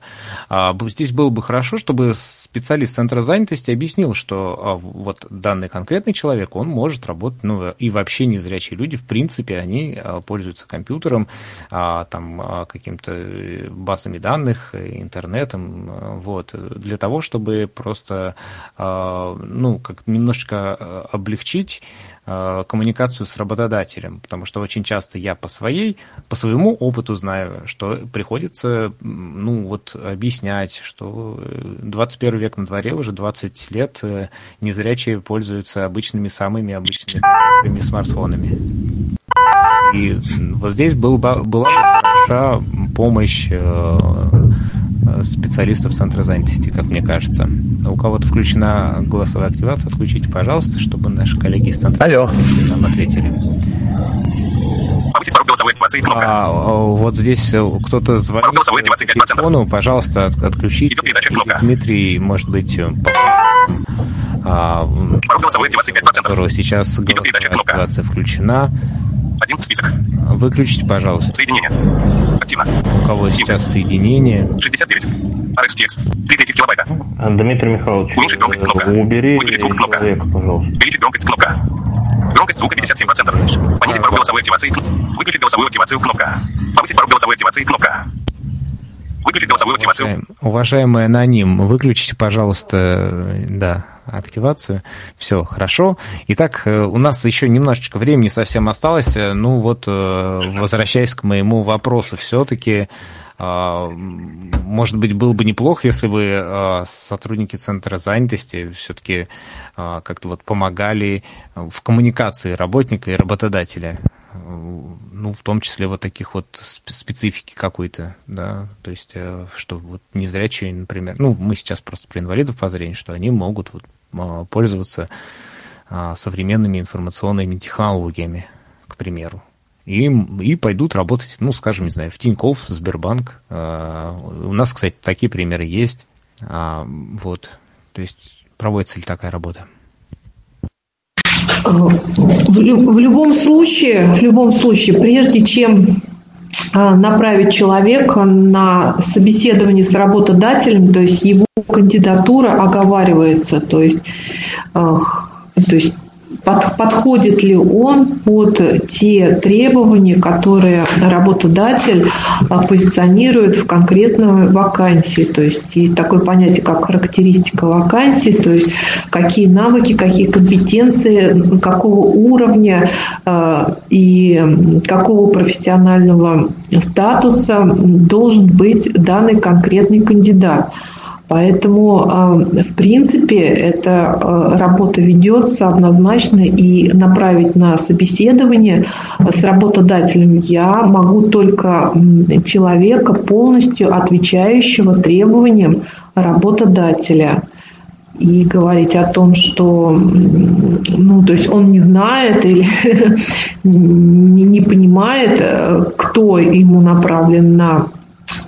А здесь было бы хорошо, чтобы специалист центра занятости объяснил, что а, вот данный конкретный человек, он может работать, ну и вообще незрячие люди, в принципе, они а, пользуются компьютером, там каким-то базами данных, интернетом, вот, для того, чтобы просто, ну, как немножечко э, облегчить э, коммуникацию с работодателем, потому что очень часто я по своей, по своему опыту знаю, что приходится, ну, вот объяснять, что 21 век на дворе, уже 20 лет незрячие пользуются обычными, самыми обычными смартфонами. И вот здесь был, была бы хороша помощь э, специалистов Центра занятости, как мне кажется. У кого-то включена голосовая активация, отключите, пожалуйста, чтобы наши коллеги из Центра Алло. нам ответили. А, вот здесь э, кто-то звонит по телефону, пожалуйста, от, отключите. Дмитрий, может быть, э, а, сейчас голосовая активация включена. Один список. Выключите, пожалуйста. Соединение. Активно. У кого сейчас соединение? 69. RxTX. 3 третьих килобайта. Дмитрий Михайлович, Уменьшить громкость кнопка. убери Выключить звук кнопка. человека, пожалуйста. Увеличить громкость кнопка. Громкость звука 57%. Понизить порог голосовой активации. Выключить голосовую активацию кнопка. Повысить порог голосовой активации кнопка. Выключить голосовую активацию. Уважаемый аноним, выключите, пожалуйста, да, активацию. Все, хорошо. Итак, э, у нас еще немножечко времени совсем осталось. Э, ну вот, э, возвращаясь к моему вопросу, все-таки может быть, было бы неплохо, если бы сотрудники Центра занятости все-таки как-то вот помогали в коммуникации работника и работодателя ну, в том числе вот таких вот специфики какой-то, да, то есть, э, что вот незрячие, например, ну, мы сейчас просто про инвалидов по зрению, что они могут вот а, пользоваться а, современными информационными технологиями, к примеру, и, и пойдут работать, ну, скажем, не знаю, в Тинькофф, Сбербанк. А, у нас, кстати, такие примеры есть. Вот, то есть проводится ли такая работа? В, в любом случае, в любом случае, прежде чем а, направить человека на собеседование с работодателем, то есть его кандидатура оговаривается, то есть, то есть под, подходит ли он под те требования, которые работодатель а, позиционирует в конкретной вакансии. То есть есть такое понятие, как характеристика вакансии, то есть какие навыки, какие компетенции, какого уровня а, и какого профессионального статуса должен быть данный конкретный кандидат. Поэтому, а, в принципе, эта а, работа ведется однозначно, и направить на собеседование с работодателем я могу только человека, полностью отвечающего требованиям работодателя. И говорить о том, что ну, то есть он не знает или [laughs] не понимает, э, кто ему направлен на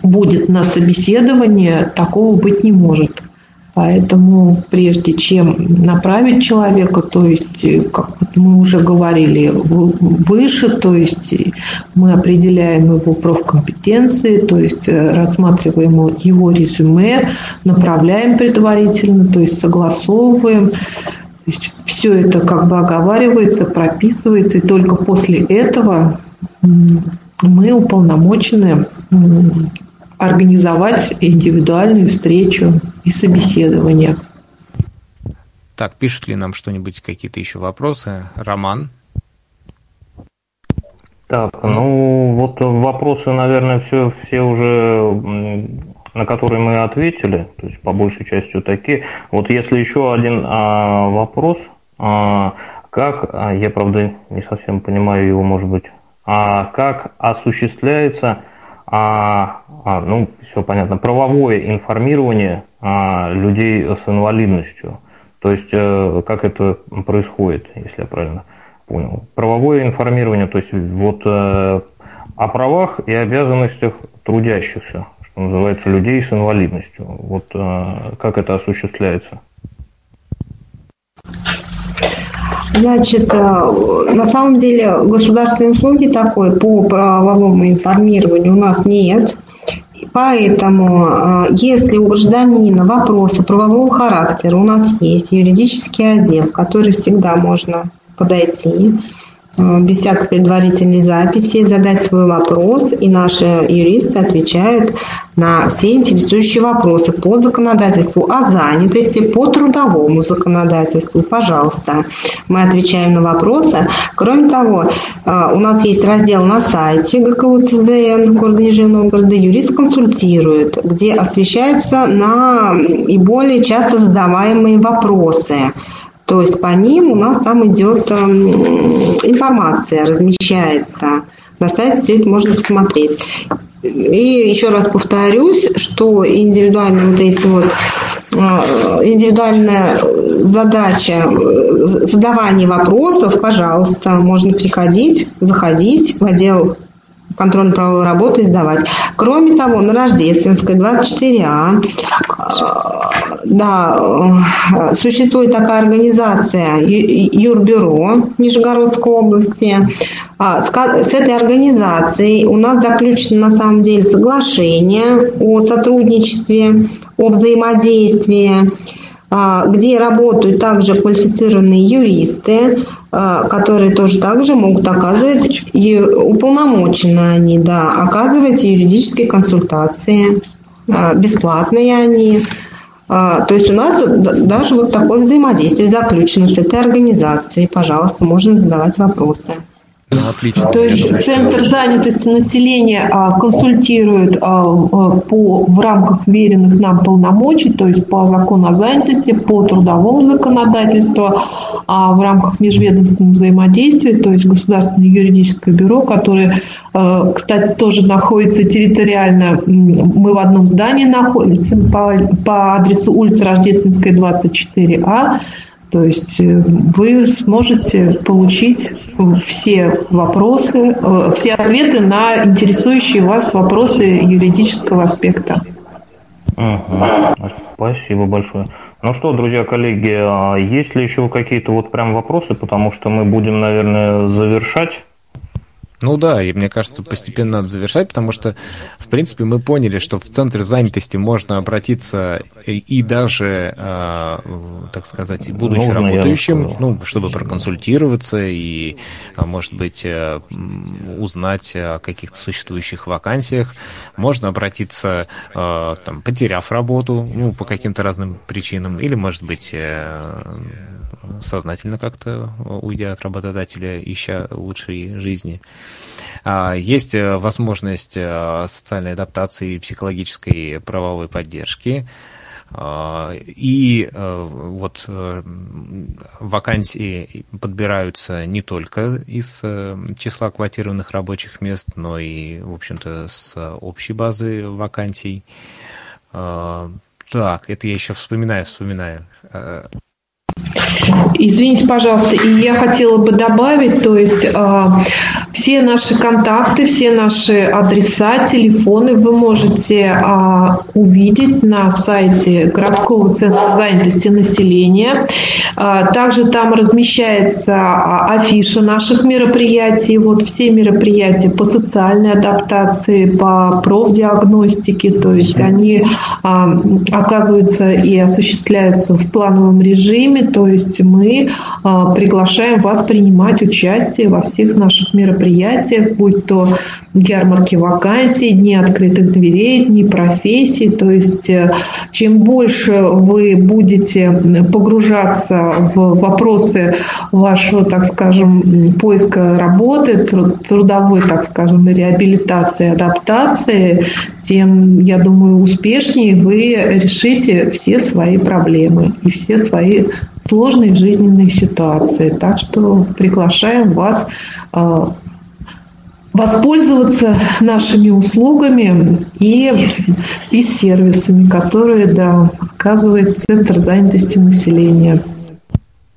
будет на собеседование, такого быть не может. Поэтому прежде чем направить человека, то есть, э, как мы уже говорили выше, то есть мы определяем его профкомпетенции, то есть э, рассматриваем его резюме, направляем предварительно, то есть согласовываем. То есть все это как бы оговаривается, прописывается, и только после этого мы уполномочены организовать индивидуальную встречу и собеседование. Так, пишут ли нам что-нибудь, какие-то еще вопросы? Роман? Так, ну вот вопросы, наверное, все, все уже, на которые мы ответили, то есть по большей части такие. Вот если еще один а, вопрос, а, как, а, я правда не совсем понимаю его, может быть, а как осуществляется а, а, ну, все понятно, правовое информирование а, людей с инвалидностью. То есть, а, как это происходит, если я правильно понял. Правовое информирование, то есть, вот а, о правах и обязанностях трудящихся, что называется, людей с инвалидностью. Вот а, как это осуществляется? Значит, э, на самом деле государственной услуги такой по правовому информированию у нас нет. Поэтому, э, если у гражданина вопросы правового характера, у нас есть юридический отдел, в который всегда можно подойти, без всякой предварительной записи, задать свой вопрос, и наши юристы отвечают на все интересующие вопросы по законодательству о занятости, по трудовому законодательству. Пожалуйста, мы отвечаем на вопросы. Кроме того, э, у нас есть раздел на сайте ГКУ ЦЗН города Нижнего Новгорода «Юрист консультирует», где освещаются на и более часто задаваемые вопросы – то есть по ним у нас там идет эм, информация, размещается. На сайте все это можно посмотреть. И еще раз повторюсь, что индивидуальные вот эти вот э, индивидуальная задача задавания вопросов, пожалуйста, можно приходить, заходить в отдел контрольно-правовой работы сдавать. Кроме того, на Рождественской 24А да, э, существует такая организация Юрбюро Нижегородской области. А, с этой организацией у нас заключено на самом деле соглашение о сотрудничестве, о взаимодействии, а, где работают также квалифицированные юристы, которые тоже также могут оказывать, уполномочены они, да, оказывать юридические консультации. Бесплатные они. А, то есть у нас даже вот такое взаимодействие заключено с этой организацией. Пожалуйста, можно задавать вопросы. Отлично. То есть Центр занятости населения а, консультирует а, по, в рамках веренных нам полномочий, то есть по закону о занятости, по трудовому законодательству, а в рамках межведомственного взаимодействия, то есть Государственное юридическое бюро, которое, кстати, тоже находится территориально, мы в одном здании находимся по, по адресу улица Рождественская, 24А, то есть э, вы сможете получить все вопросы, э, все ответы на интересующие вас вопросы юридического аспекта. Угу. Спасибо большое. Ну что, друзья, коллеги, а есть ли еще какие-то вот прям вопросы, потому что мы будем, наверное, завершать ну да, и мне кажется, постепенно надо завершать, потому что, в принципе, мы поняли, что в центре занятости можно обратиться и даже, э, так сказать, будучи Нужно, работающим, ну, чтобы проконсультироваться и, а, может быть, э, узнать о каких-то существующих вакансиях. Можно обратиться, э, там, потеряв работу, ну, по каким-то разным причинам, или, может быть, э, сознательно как-то уйдя от работодателя, ища лучшей жизни. А, есть э, возможность э, социальной адаптации психологической правовой поддержки. А, и э, вот вакансии подбираются не только из числа квотированных рабочих мест, но и, в общем-то, с общей базы вакансий. А, так, это я еще вспоминаю, вспоминаю. Извините, пожалуйста, и я хотела бы добавить, то есть э, все наши контакты, все наши адреса, телефоны вы можете э, увидеть на сайте городского центра занятости населения. Э, также там размещается афиша наших мероприятий, вот все мероприятия по социальной адаптации, по профдиагностике, то есть они э, оказываются и осуществляются в плановом режиме, то есть мы а, приглашаем вас принимать участие во всех наших мероприятиях, будь то ярмарки вакансий, дни открытых дверей, дни профессий. То есть э, чем больше вы будете погружаться в вопросы вашего, так скажем, поиска работы, трудовой, так скажем, реабилитации, адаптации, тем, я думаю, успешнее вы решите все свои проблемы и все свои сложные жизненные ситуации. Так что приглашаем вас а, воспользоваться нашими услугами и, и сервисами, которые да, оказывает Центр занятости населения.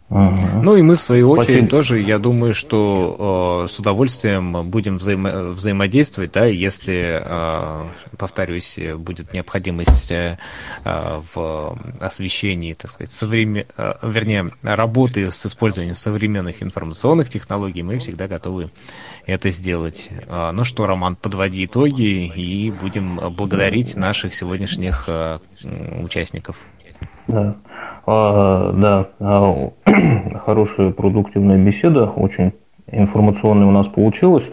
Угу. Ну и мы, в свою очередь, Спасибо. тоже, я думаю, что э, с удовольствием будем взаимо взаимодействовать, да, если, э, повторюсь, будет необходимость э, в освещении, так сказать, современ... э, вернее, работы с использованием современных информационных технологий, мы всегда готовы это сделать. Э, ну что, Роман, подводи итоги и будем благодарить наших сегодняшних э, участников. Да. А, да, а, [clears throat] хорошая продуктивная беседа, очень информационная у нас получилась.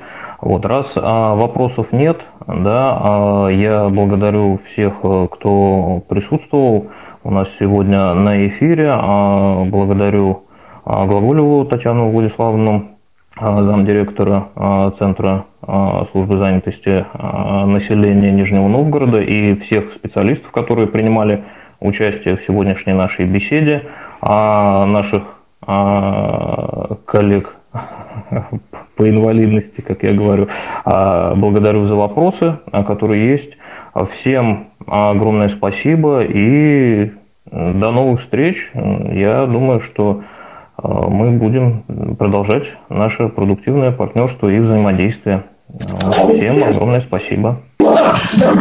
Вот, раз а, вопросов нет, да, а, я благодарю всех, э, кто присутствовал у нас сегодня на эфире. А, благодарю а, Глаголеву Татьяну Владиславовну, а, замдиректора а, Центра а, службы занятости а, населения Нижнего Новгорода и всех специалистов, которые принимали участие в сегодняшней нашей беседе, а наших а, коллег [laughs] по инвалидности, как я говорю, а, благодарю за вопросы, которые есть. Всем огромное спасибо и до новых встреч. Я думаю, что мы будем продолжать наше продуктивное партнерство и взаимодействие. Всем огромное спасибо.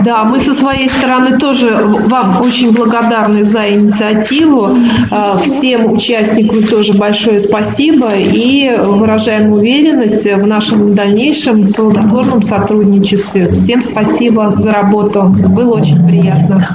Да, мы со своей стороны тоже вам очень благодарны за инициативу. А, всем участникам тоже большое спасибо и выражаем уверенность в нашем дальнейшем плодотворном сотрудничестве. Всем спасибо за работу. Было очень приятно.